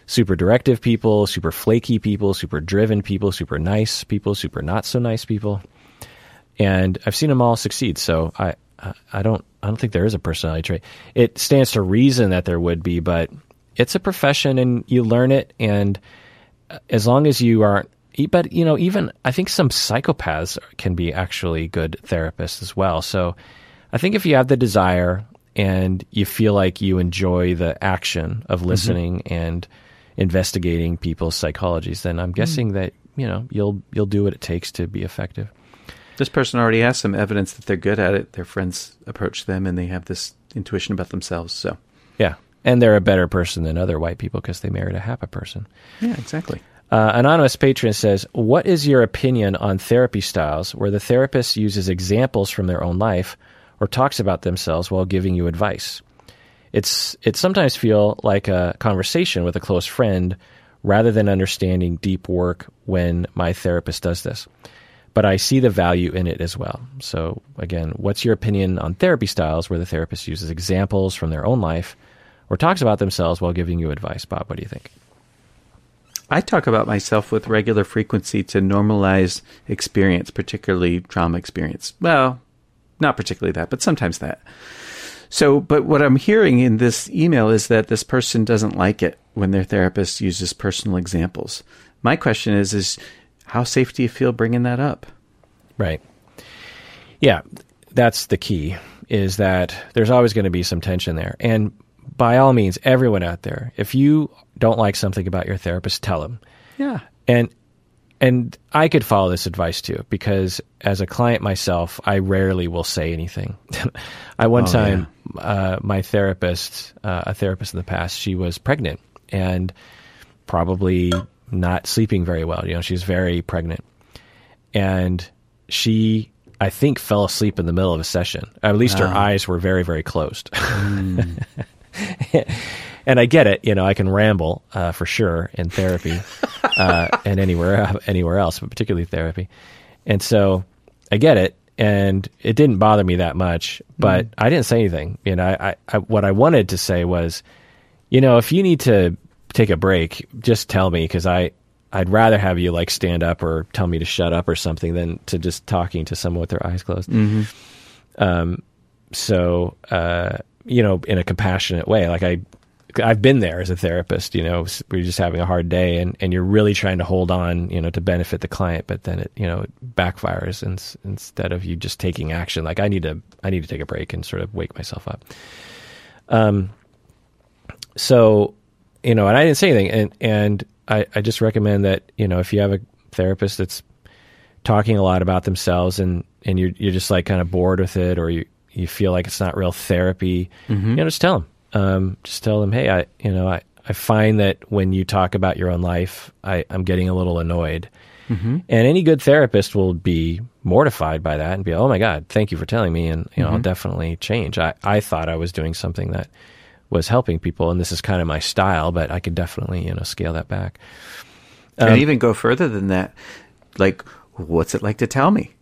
Super directive people, super flaky people, super driven people, super nice people, super not so nice people, and I've seen them all succeed. So I I- don't I don't think there is a personality trait. It stands to reason that there would be, but it's a profession and you learn it and as long as you aren't but you know even i think some psychopaths can be actually good therapists as well so i think if you have the desire and you feel like you enjoy the action of mm-hmm. listening and investigating people's psychologies then i'm mm. guessing that you know you'll you'll do what it takes to be effective This person already has some evidence that they're good at it. Their friends approach them and they have this intuition about themselves. So, yeah and they're a better person than other white people because they married a hapa person yeah, exactly. Uh, anonymous patron says, "What is your opinion on therapy styles where the therapist uses examples from their own life or talks about themselves while giving you advice? It's it sometimes feel like a conversation with a close friend rather than understanding deep work when my therapist does this. But I see the value in it as well. So again, what's your opinion on therapy styles where the therapist uses examples from their own life or talks about themselves while giving you advice? Bob, what do you think? I talk about myself with regular frequency to normalize experience, particularly trauma experience. Well, not particularly that, but sometimes that. So, but what I'm hearing in this email is that this person doesn't like it when their therapist uses personal examples. My question is, is how safe do you feel bringing that up? Right. Yeah, that's the key is that there's always going to be some tension there. And by all means, everyone out there, if you don't like something about your therapist, tell them. Yeah. And and I could follow this advice too because as a client myself, I rarely will say anything. I one Oh, time, uh, my therapist, uh, a therapist in the past, she was pregnant and probably not sleeping very well. You know, she's very pregnant, and she, I think, fell asleep in the middle of a session. At least her eyes were very, very closed. and I get it. You know, I can ramble uh, for sure in therapy uh, and anywhere anywhere else, but particularly therapy. And so I get it, and it didn't bother me that much. But I didn't say anything. You know, I, I, what I wanted to say was, you know, if you need to take a break, just tell me because I. I'd rather have you like stand up or tell me to shut up or something than to just talking to someone with their eyes closed. Um, so uh, you know, in a compassionate way, like I, I've been there as a therapist. You know, we're just having a hard day, and, and you're really trying to hold on, you know, to benefit the client, but then it, you know, it backfires, s- instead of you just taking action, like I need to, I need to take a break and sort of wake myself up. Um, so, you know, and I didn't say anything, and and I, I just recommend that you know if you have a therapist that's talking a lot about themselves and and you're you're just like kind of bored with it or you you feel like it's not real therapy, mm-hmm. you know, just tell them. Um, just tell them, hey, I you know I I find that when you talk about your own life, I I'm getting a little annoyed. Mm-hmm. And any good therapist will be mortified by that and be, oh my God, thank you for telling me. And, you know, I'll definitely change. I, I thought I was doing something that was helping people and this is kind of my style, but I could definitely, you know, scale that back. and um, even go further than that. Like, what's it like to tell me?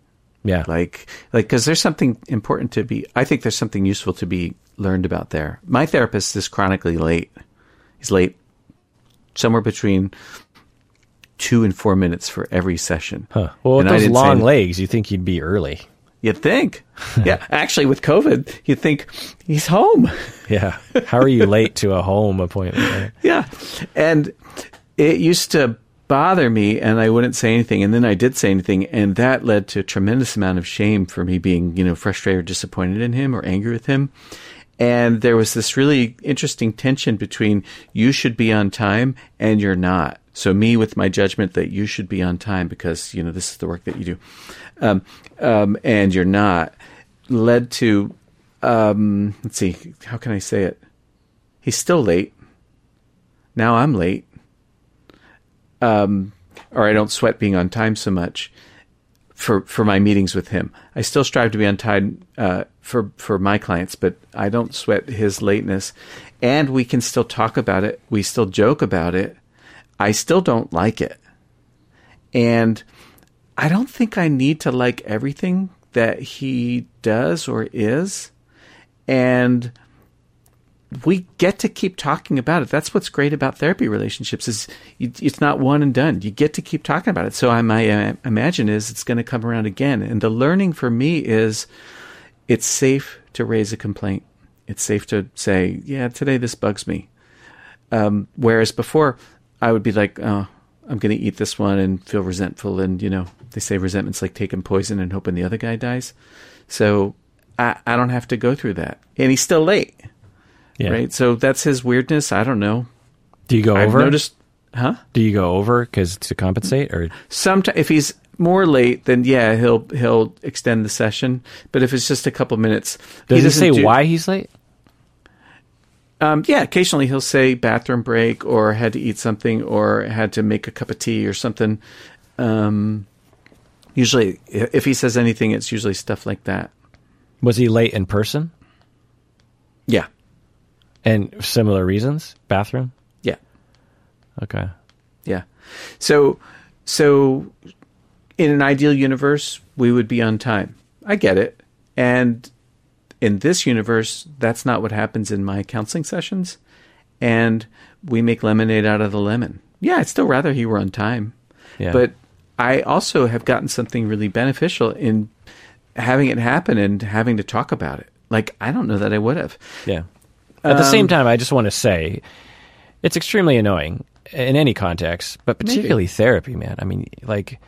Yeah. Like, like, because there's something important to be. I think there's something useful to be learned about there. My therapist is chronically late. He's late somewhere between two and four minutes for every session. Huh. Well, with And I those long legs, you think you'd be early. You'd think, yeah. Actually, with COVID, you'd think he's home. Yeah. How are you late to a home appointment? right? Yeah. And it used to bother me and I wouldn't say anything. And then I did say anything. And that led to a tremendous amount of shame for me being, you know, frustrated or disappointed in him or angry with him. And there was this really interesting tension between you should be on time and you're not. So me with my judgment that you should be on time because, you know, this is the work that you do. Um, um, and you're not led to, um, let's see, how can I say it? He's still late now I'm late. Um, or I don't sweat being on time so much for for my meetings with him. I still strive to be on time uh, for for my clients, but I don't sweat his lateness. And we can still talk about it. We still joke about it. I still don't like it, and I don't think I need to like everything that he does or is. And we get to keep talking about it. That's what's great about therapy relationships is it's not one and done. You get to keep talking about it. So I my uh, imagine is it's going to come around again. And the learning for me is it's safe to raise a complaint. It's safe to say, yeah, today this bugs me. Um, whereas before I would be like, oh, I'm going to eat this one and feel resentful. And, you know, they say resentment's like taking poison and hoping the other guy dies. So I, I don't have to go through that. And he's still late Yeah. right? So that's his weirdness. I don't know. Do you go I've over? noticed, huh? Do you go over because to compensate or? Sometimes if he's more late, then yeah, he'll he'll extend the session. But if it's just a couple minutes, Does he, doesn't say do- why he's late? Um, yeah, occasionally he'll say bathroom break or had to eat something or had to make a cup of tea or something. Um, usually, if he says anything, it's usually stuff like that. Was he late in person? Yeah, And similar reasons? Bathroom? yeah. Okay. Yeah. So, so in an ideal universe, we would be on time. I get it. And in this universe, that's not what happens in my counseling sessions. And we make lemonade out of the lemon Yeah, I'd still rather he were on time. Yeah. But I also have gotten something really beneficial in having it happen and having to talk about it. Like I don't know that I would have. Yeah. At the Um, same time, I just want to say it's extremely annoying in any context, but particularly therapy, man. I mean, like,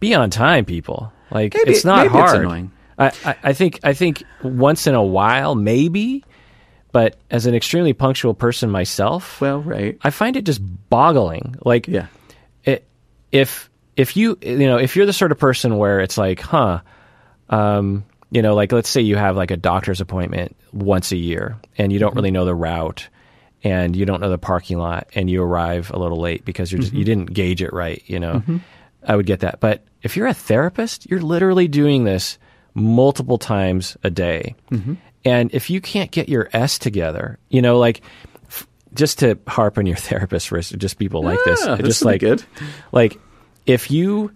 be on time, people. Like, Maybe- it's not maybe it's hard. annoying. I, I, I think I think once in a while, maybe, but as an extremely punctual person myself, Well, right. I find it just boggling. Like, Yeah. it, if if you you know if you're the sort of person where it's like, huh, um, you know, like let's say you have like a doctor's appointment once a year and you don't mm-hmm. really know the route and you don't know the parking lot and you arrive a little late because you're just, mm-hmm. you didn't gauge it right, you know. Mm-hmm. I would get that. But if you're a therapist, you're literally doing this multiple times a day. And if you can't get your S together, you know, like f- just to harp on your therapist for just people like this, Ah, this just like good. like if you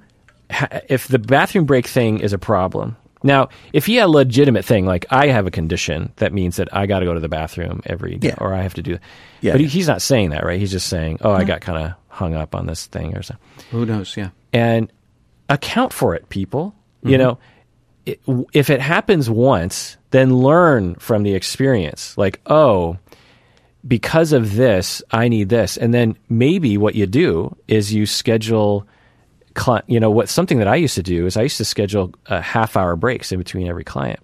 ha- if the bathroom break thing is a problem now if he had a legitimate thing like i have a condition that means that i got to go to the bathroom every day Yeah. or i have to do Yeah, but he, he's not saying that right? He's just saying oh i mm-hmm. got kind of hung up on this thing or something. Who knows? Yeah. and account for it people. You mm-hmm. know it, if it happens once then learn from the experience. Like oh because of this i need this. And then maybe what you do is you schedule cli- you know what something that i used to do is i used to schedule uh, half hour breaks in between every client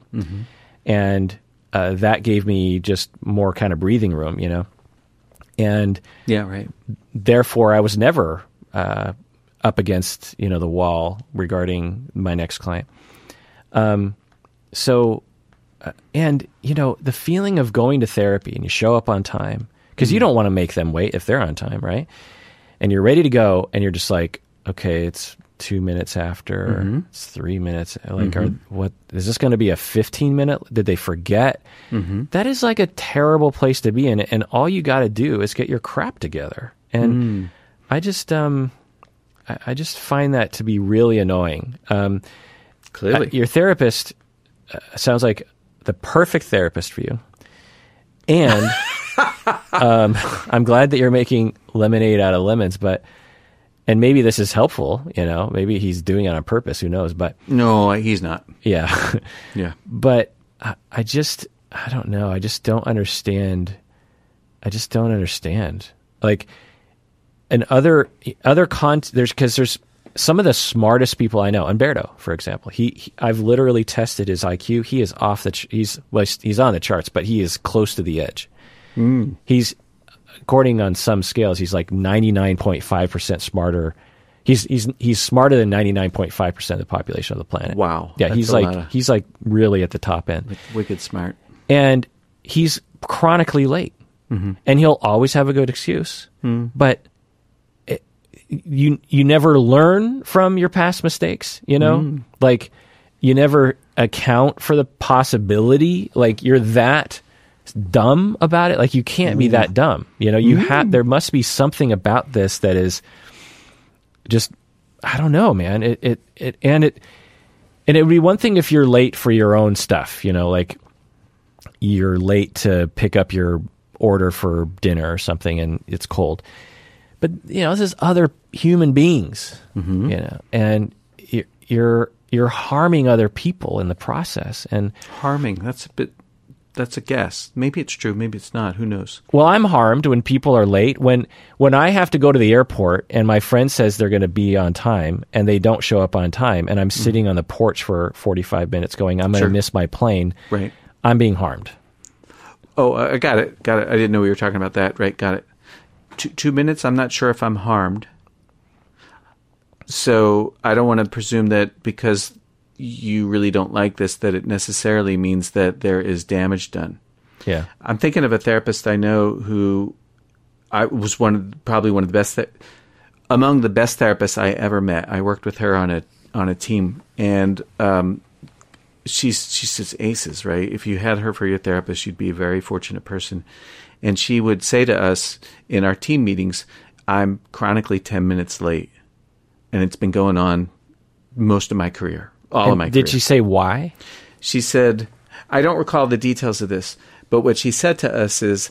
and uh, that gave me just more kind of breathing room you know and Yeah. Right. therefore I was never uh, up against you know the wall regarding my next client. Um, so, uh, and you know the feeling of going to therapy and you show up on time because you don't want to make them wait if they're on time, right? And you're ready to go, and you're just like, okay, it's two minutes after, it's three minutes. Like, are what is this going to be a 15 minute? Did they forget? That is like a terrible place to be in, and all you got to do is get your crap together. And I just, um, I, I just find that to be really annoying. Um, Clearly. your therapist uh, sounds like the perfect therapist for you. And um, I'm glad that you're making lemonade out of lemons, but and maybe this is helpful. You know, maybe he's doing it on purpose. Who knows? But no, he's not. yeah, Yeah. but I, I just I don't know. I just don't understand. I just don't understand. Like, and other other con there's because there's some of the smartest people I know. Umberto, for example, he, he I've literally tested his IQ. He is off the ch- he's well he's on the charts, but he is close to the edge. Mm. He's according on some scales, he's like ninety nine point five percent smarter. He's he's he's smarter than ninety nine point five percent of the population of the planet. Wow. Yeah, he's like of- he's like really at the top end Wicked smart. and he's chronically late mm-hmm. and he'll always have a good excuse mm-hmm. but it, you you never learn from your past mistakes you know mm-hmm. like you never account for the possibility like you're that dumb about it like you can't be that dumb you know you have mm. there must be something about this that is just i don't know man it it, it and it and it would be one thing if you're late for your own stuff you know like you're late to pick up your order for dinner or something and it's cold. But you know, this is other human beings, mm-hmm. you know, and you're, you're you're harming other people in the process. And Harming. That's a bit. That's a guess. Maybe it's true. Maybe it's not. Who knows? well, I'm harmed when people are late. When when I have to go to the airport and my friend says they're going to be on time and they don't show up on time, and I'm mm. sitting on the porch for 45 minutes going, I'm going to Sure. miss my plane. Right. I'm being harmed. Oh, I I got it. Got it. I didn't know we were talking about that. Right. Got it. Two, two minutes. I'm not sure if I'm harmed. So I don't want to presume that because you really don't like this, that it necessarily means that there is damage done. Yeah. I'm thinking of a therapist I know who I was one of probably one of the best th- among the best therapists I ever met. I worked with her on a on a team, and um, she's she's just aces, right? If you had her for your therapist, you'd be a very fortunate person. And she would say to us in our team meetings, "I'm chronically ten minutes late, and it's been going on most of my career, all of my did career." she say why? She said, I don't recall the details of this, but what she said to us is,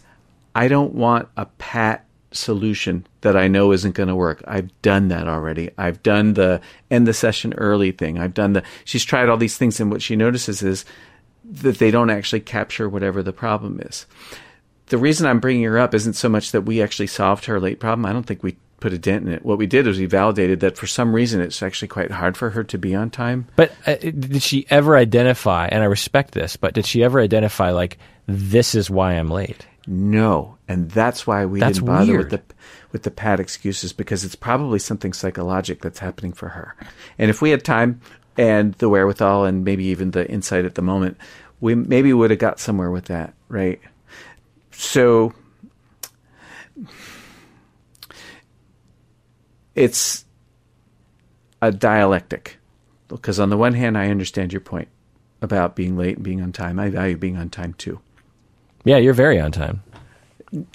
I don't want a pat solution that I know isn't going to work. I've done that already. I've done the end the session early thing. I've done the she's tried all these things and what she notices is that they don't actually capture whatever the problem is. The reason I'm bringing her up isn't so much that we actually solved her late problem. I don't think we put a dent in it. What we did is we validated that for some reason it's actually quite hard for her to be on time. But uh, did she ever identify? And I respect this, but did she ever identify like this is why I'm late? No, and that's why we That's didn't bother weird. with the with the pat excuses because it's probably something psychologic that's happening for her. And if we had time and the wherewithal and maybe even the insight at the moment, we maybe would have got somewhere with that, right? So it's a dialectic because on the one hand I understand your point about being late and being on time. I value being on time too. Yeah, you're very on time.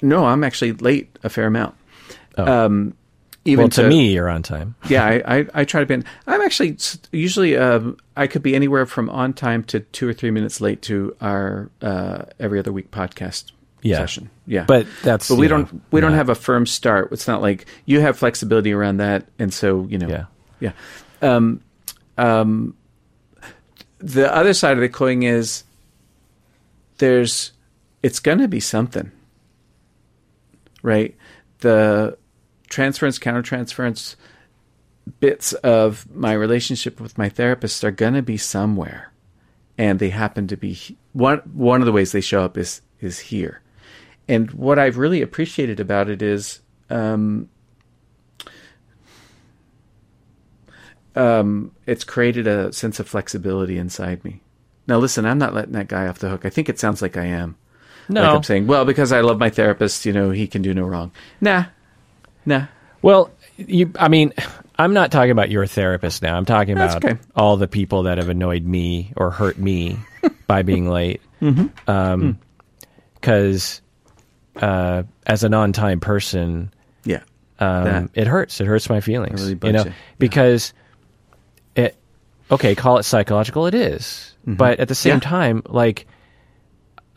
No, I'm actually late a fair amount. Oh. Um, even well, to, me, you're on time. yeah, I, I, I try to be. I'm actually usually um, I could be anywhere from on time to two or three minutes late to our uh, every other week podcast Yeah. session. Yeah, But that's but we don't we don't not- have a firm start. It's not like you have flexibility around that, and so you know. Yeah. Yeah. Um, um, the other side of the coin is there's it's going to be something, right? The transference, countertransference bits of my relationship with my therapist are going to be somewhere, and they happen to be one. One of the ways they show up is is here, and what I've really appreciated about it is. Um, um, it's created a sense of flexibility inside me. Now, listen, I'm not letting that guy off the hook. I think it sounds like I am. No. Like I'm saying, well, because I love my therapist, you know, he can do no wrong. Nah, nah. Well, you. I mean, I'm not talking about your therapist now. I'm talking That's about okay. all the people that have annoyed me or hurt me by being late. Mm-hmm. Because uh, as an on-time person, Yeah. um, it hurts. It hurts my feelings. really you know, you. Yeah. because it. Okay, call it psychological. It is. but at the same Yeah. time, like,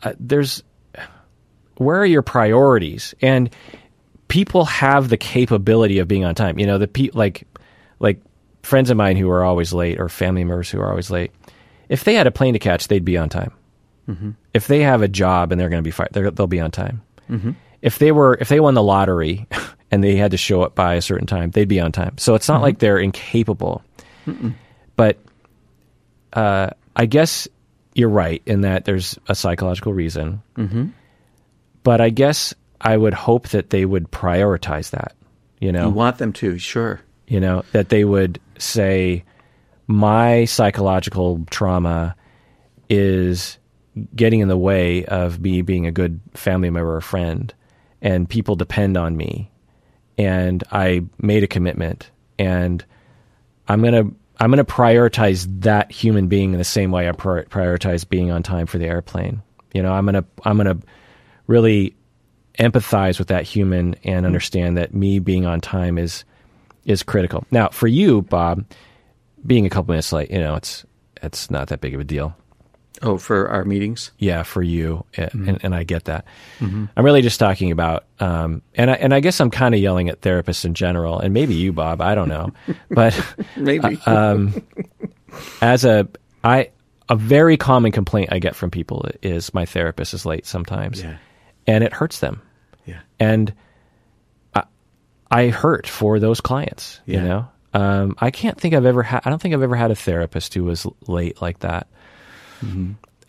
uh, there's where are your priorities? And people have the capability of being on time. You know, the pe- like like friends of mine who are always late or family members who are always late. If they had a plane to catch, they'd be on time. If they have a job and they're going to be fired, they'll be on time. If they were if they won the lottery and they had to show up by a certain time, they'd be on time. So it's not like they're incapable. But uh, I guess you're right in that there's a psychological reason. Mm-hmm. But I guess I would hope that they would prioritize that. You know, You want them to, sure. you know that they would say, my psychological trauma is getting in the way of me being a good family member or friend, and people depend on me, and I made a commitment, and I'm gonna I'm gonna prioritize that human being in the same way I pri- prioritize being on time for the airplane. You know, I'm gonna I'm gonna really empathize with that human and understand that me being on time is is critical. Now, for you, Bob, being a couple minutes late, you know, it's it's not that big of a deal. Oh, for our meetings? Yeah, for you, and, and, and I get that. I'm really just talking about, um, and I, and I guess I'm kind of yelling at therapists in general, and maybe you, Bob. I don't know, but Maybe. um, as a I a very common complaint I get from people is my therapist is late sometimes, Yeah. and it hurts them, yeah. and I, I hurt for those clients. You know, um, I can't think I've ever had. I don't think I've ever had a therapist who was late like that.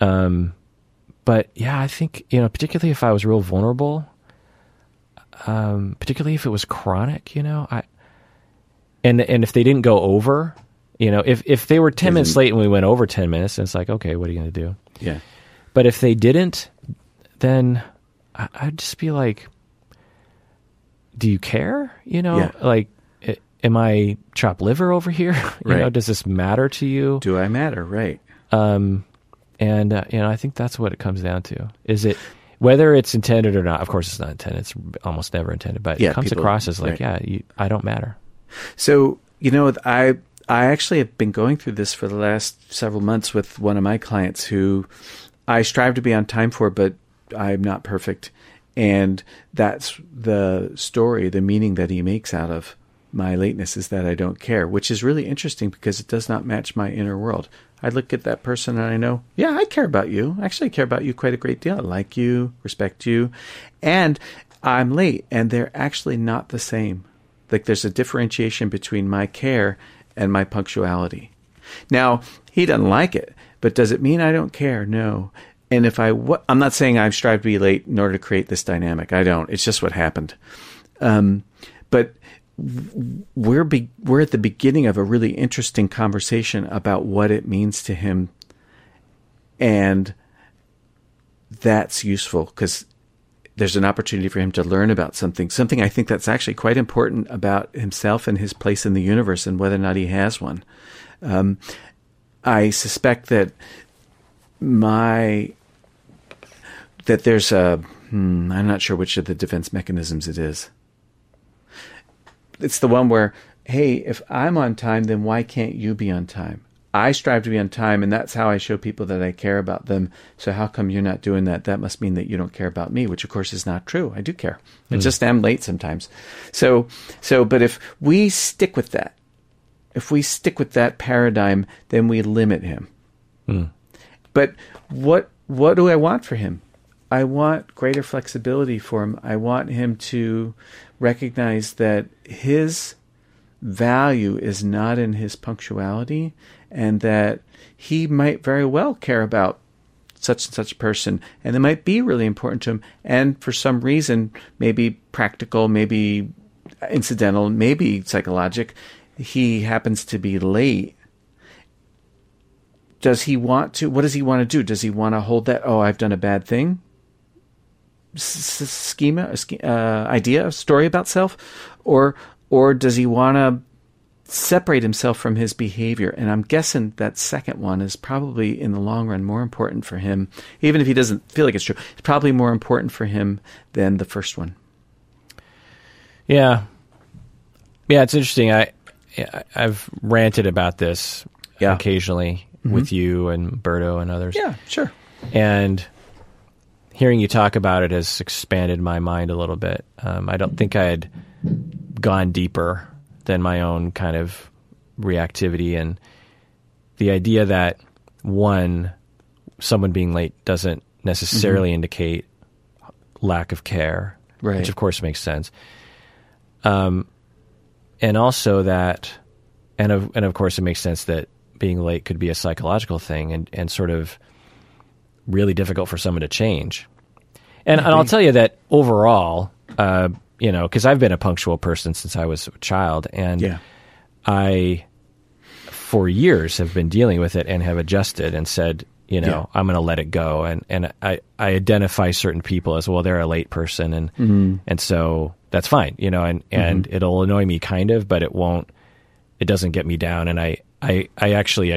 Um, but yeah, I think you know, particularly if I was real vulnerable, um, particularly if it was chronic, you know, I and and if they didn't go over, you know, if if they were ten minutes Isn't- late and we went over ten minutes, it's like okay, what are you going to do? Yeah. But if they didn't, then I, I'd just be like, "Do you care? You know, Yeah. like, am I chopped liver over here? you know, does this matter to you? Do I matter? Right. Um, and uh, you know, I think that's what it comes down to. Is it whether it's intended or not? Of course, it's not intended. It's almost never intended, but Yeah, it comes people- across as like, right. yeah, you, I don't matter. So you know, I I actually have been going through this for the last several months with one of my clients who I strive to be on time for, but I'm not perfect. And that's the story, the meaning that he makes out of my lateness is that I don't care, which is really interesting because it does not match my inner world. I look at that person and I know, yeah, I care about you. Actually, I care about you quite a great deal. I like you, respect you. And I'm late, and they're actually not the same. Like there's a differentiation between my care and my punctuality. Now, he doesn't like it, but does it mean I don't care? No. And if I, I'm not saying I've strived to be late in order to create this dynamic. I don't. It's just what happened. Um, but we're be, we're at the beginning of a really interesting conversation about what it means to him, and that's useful because there's an opportunity for him to learn about something, something I think that's actually quite important about himself and his place in the universe and whether or not he has one. Um, I suspect that my that there's a hmm, I'm not sure which of the defense mechanisms it is. It's the one where, hey, if I'm on time, then why can't you be on time? I strive to be on time, and that's how I show people that I care about them. So how come you're not doing that? That must mean that you don't care about me, which of course is not true. I do care. Mm. I just am late sometimes. So, so, but if we stick with that, if we stick with that paradigm, then we limit him. Mm. But what what do I want for him? I want greater flexibility for him. I want him to recognize that his value is not in his punctuality and that he might very well care about such and such a person. And it might be really important to him. And for some reason maybe practical maybe incidental maybe psychologic he happens to be late. Does he want to what does he want to do? Does he want to hold that oh i've done a bad thing S- schema uh, idea story about self or or does he want to separate himself from his behavior. And I'm guessing that second one is probably in the long run more important for him, even if he doesn't feel like it's true. It's probably more important for him than the first one. Yeah, yeah, it's interesting. I I've ranted about this yeah. occasionally mm-hmm. with you and Berto and others. Yeah, sure. And hearing you talk about it has expanded my mind a little bit. Um, I don't think I had gone deeper than my own kind of reactivity and the idea that one someone being late doesn't necessarily mm-hmm. indicate lack of care, right. which of course makes sense. Um, and also that, and of and of course it makes sense that being late could be a psychological thing and and sort of really difficult for someone to change. And, and I'll tell you that overall, uh, you know, because I've been a punctual person since I was a child, and yeah. I, for years, have been dealing with it and have adjusted and said, you know, yeah. I'm going to let it go, and and I I identify certain people as well. They're a late person, and mm-hmm. and so that's fine, you know, and and mm-hmm. it'll annoy me kind of, but it won't. It doesn't get me down, and I I I actually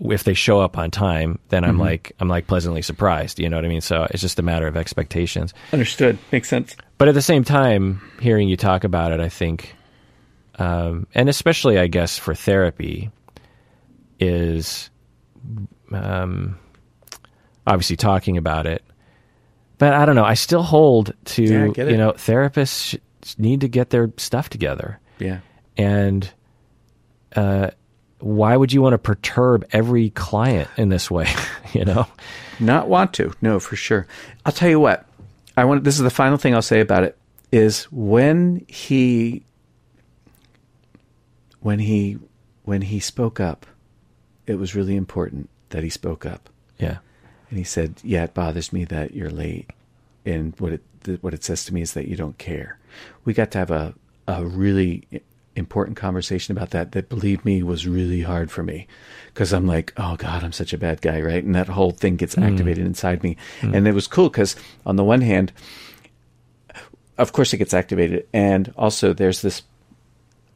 if they show up on time, then I'm mm-hmm. like I'm like pleasantly surprised. You know what I mean? So it's just a matter of expectations. Understood. Makes sense. But at the same time, hearing you talk about it, I think, um, and especially I guess for therapy, is um, obviously talking about it. But I don't know. I still hold to yeah, you know therapists need to get their stuff together. Yeah. And uh, why would you want to perturb every client in this way? you know, not want to. No, for sure. I'll tell you what. I want. This is the final thing I'll say about it. Is when he, when he, when he spoke up, it was really important that he spoke up. Yeah. And he said, "Yeah, it bothers me that you're late, and what it what it says to me is that you don't care." We got to have a a really important conversation about that that believe me was really hard for me because I'm like, oh God, I'm such a bad guy, right? And that whole thing gets mm. activated inside me. Mm. And it was cool because on the one hand, of course it gets activated, and also there's this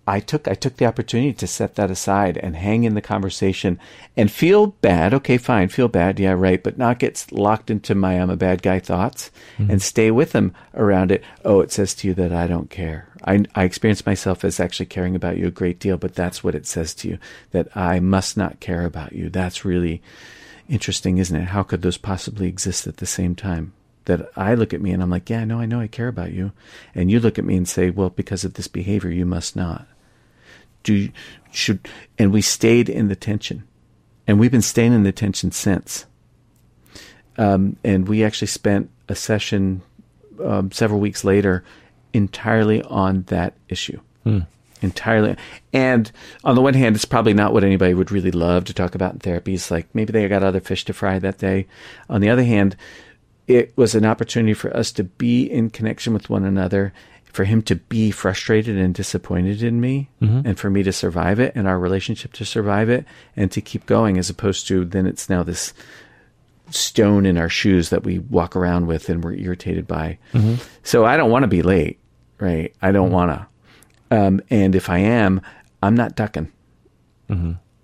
I took I took the opportunity to set that aside and hang in the conversation and feel bad. Okay, fine, feel bad. Yeah, right, but not get locked into my I'm a bad guy thoughts mm-hmm. and stay with them around it. Oh, it says to you that I don't care. I I experience myself as actually caring about you a great deal, but that's what it says to you that I must not care about you. That's really interesting, isn't it? How could those possibly exist at the same time? that I look at me and I'm like, yeah, I know, I know, I care about you, and you look at me and say, well, because of this behavior, you must not. Do should and we stayed in the tension, and we've been staying in the tension since. Um, and we actually spent a session um, several weeks later entirely on that issue. Entirely. And on the one hand, it's probably not what anybody would really love to talk about in therapy. It's like maybe they got other fish to fry that day. On the other hand, it was an opportunity for us to be in connection with one another, for him to be frustrated and disappointed in me, mm-hmm. and for me to survive it, and our relationship to survive it, and to keep going, as opposed to then it's now this stone in our shoes that we walk around with and we're irritated by. Mm-hmm. So I don't want to be late, right? I don't mm-hmm. want to. Um, and if I am, I'm not ducking.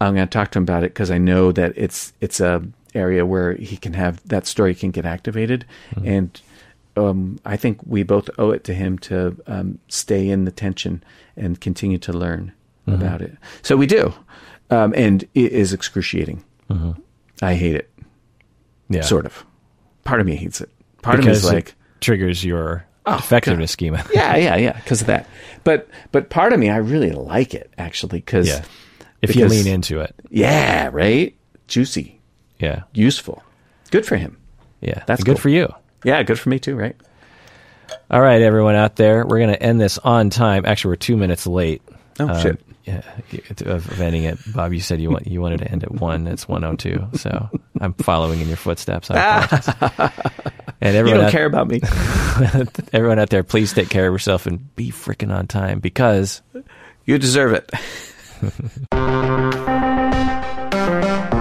I'm going to talk to him about it because I know that it's it's a area where he can have that story can get activated, and um, I think we both owe it to him to um, stay in the tension and continue to learn about it. So we do, um, and it is excruciating. I hate it, Yeah. sort of. Part of me hates it. Part because of me is like, triggers your Oh, defectiveness schema. yeah, yeah, yeah, because of that. But but part of me, I really like it actually because Yeah. If you lean into it. yeah, right, juicy, Yeah. useful, good for him. Yeah. That's good cool. for you. Yeah, good for me too, right? All right, everyone out there, we're going to end this on time. Actually, we're two minutes late. Oh, um, shit. Yeah, of ending it. Bob, you said you want you wanted to end at one. It's one oh two. So I'm following in your footsteps. I apologize. and You everyone, don't out, care about me. everyone out there, please take care of yourself and be freaking on time because you deserve it.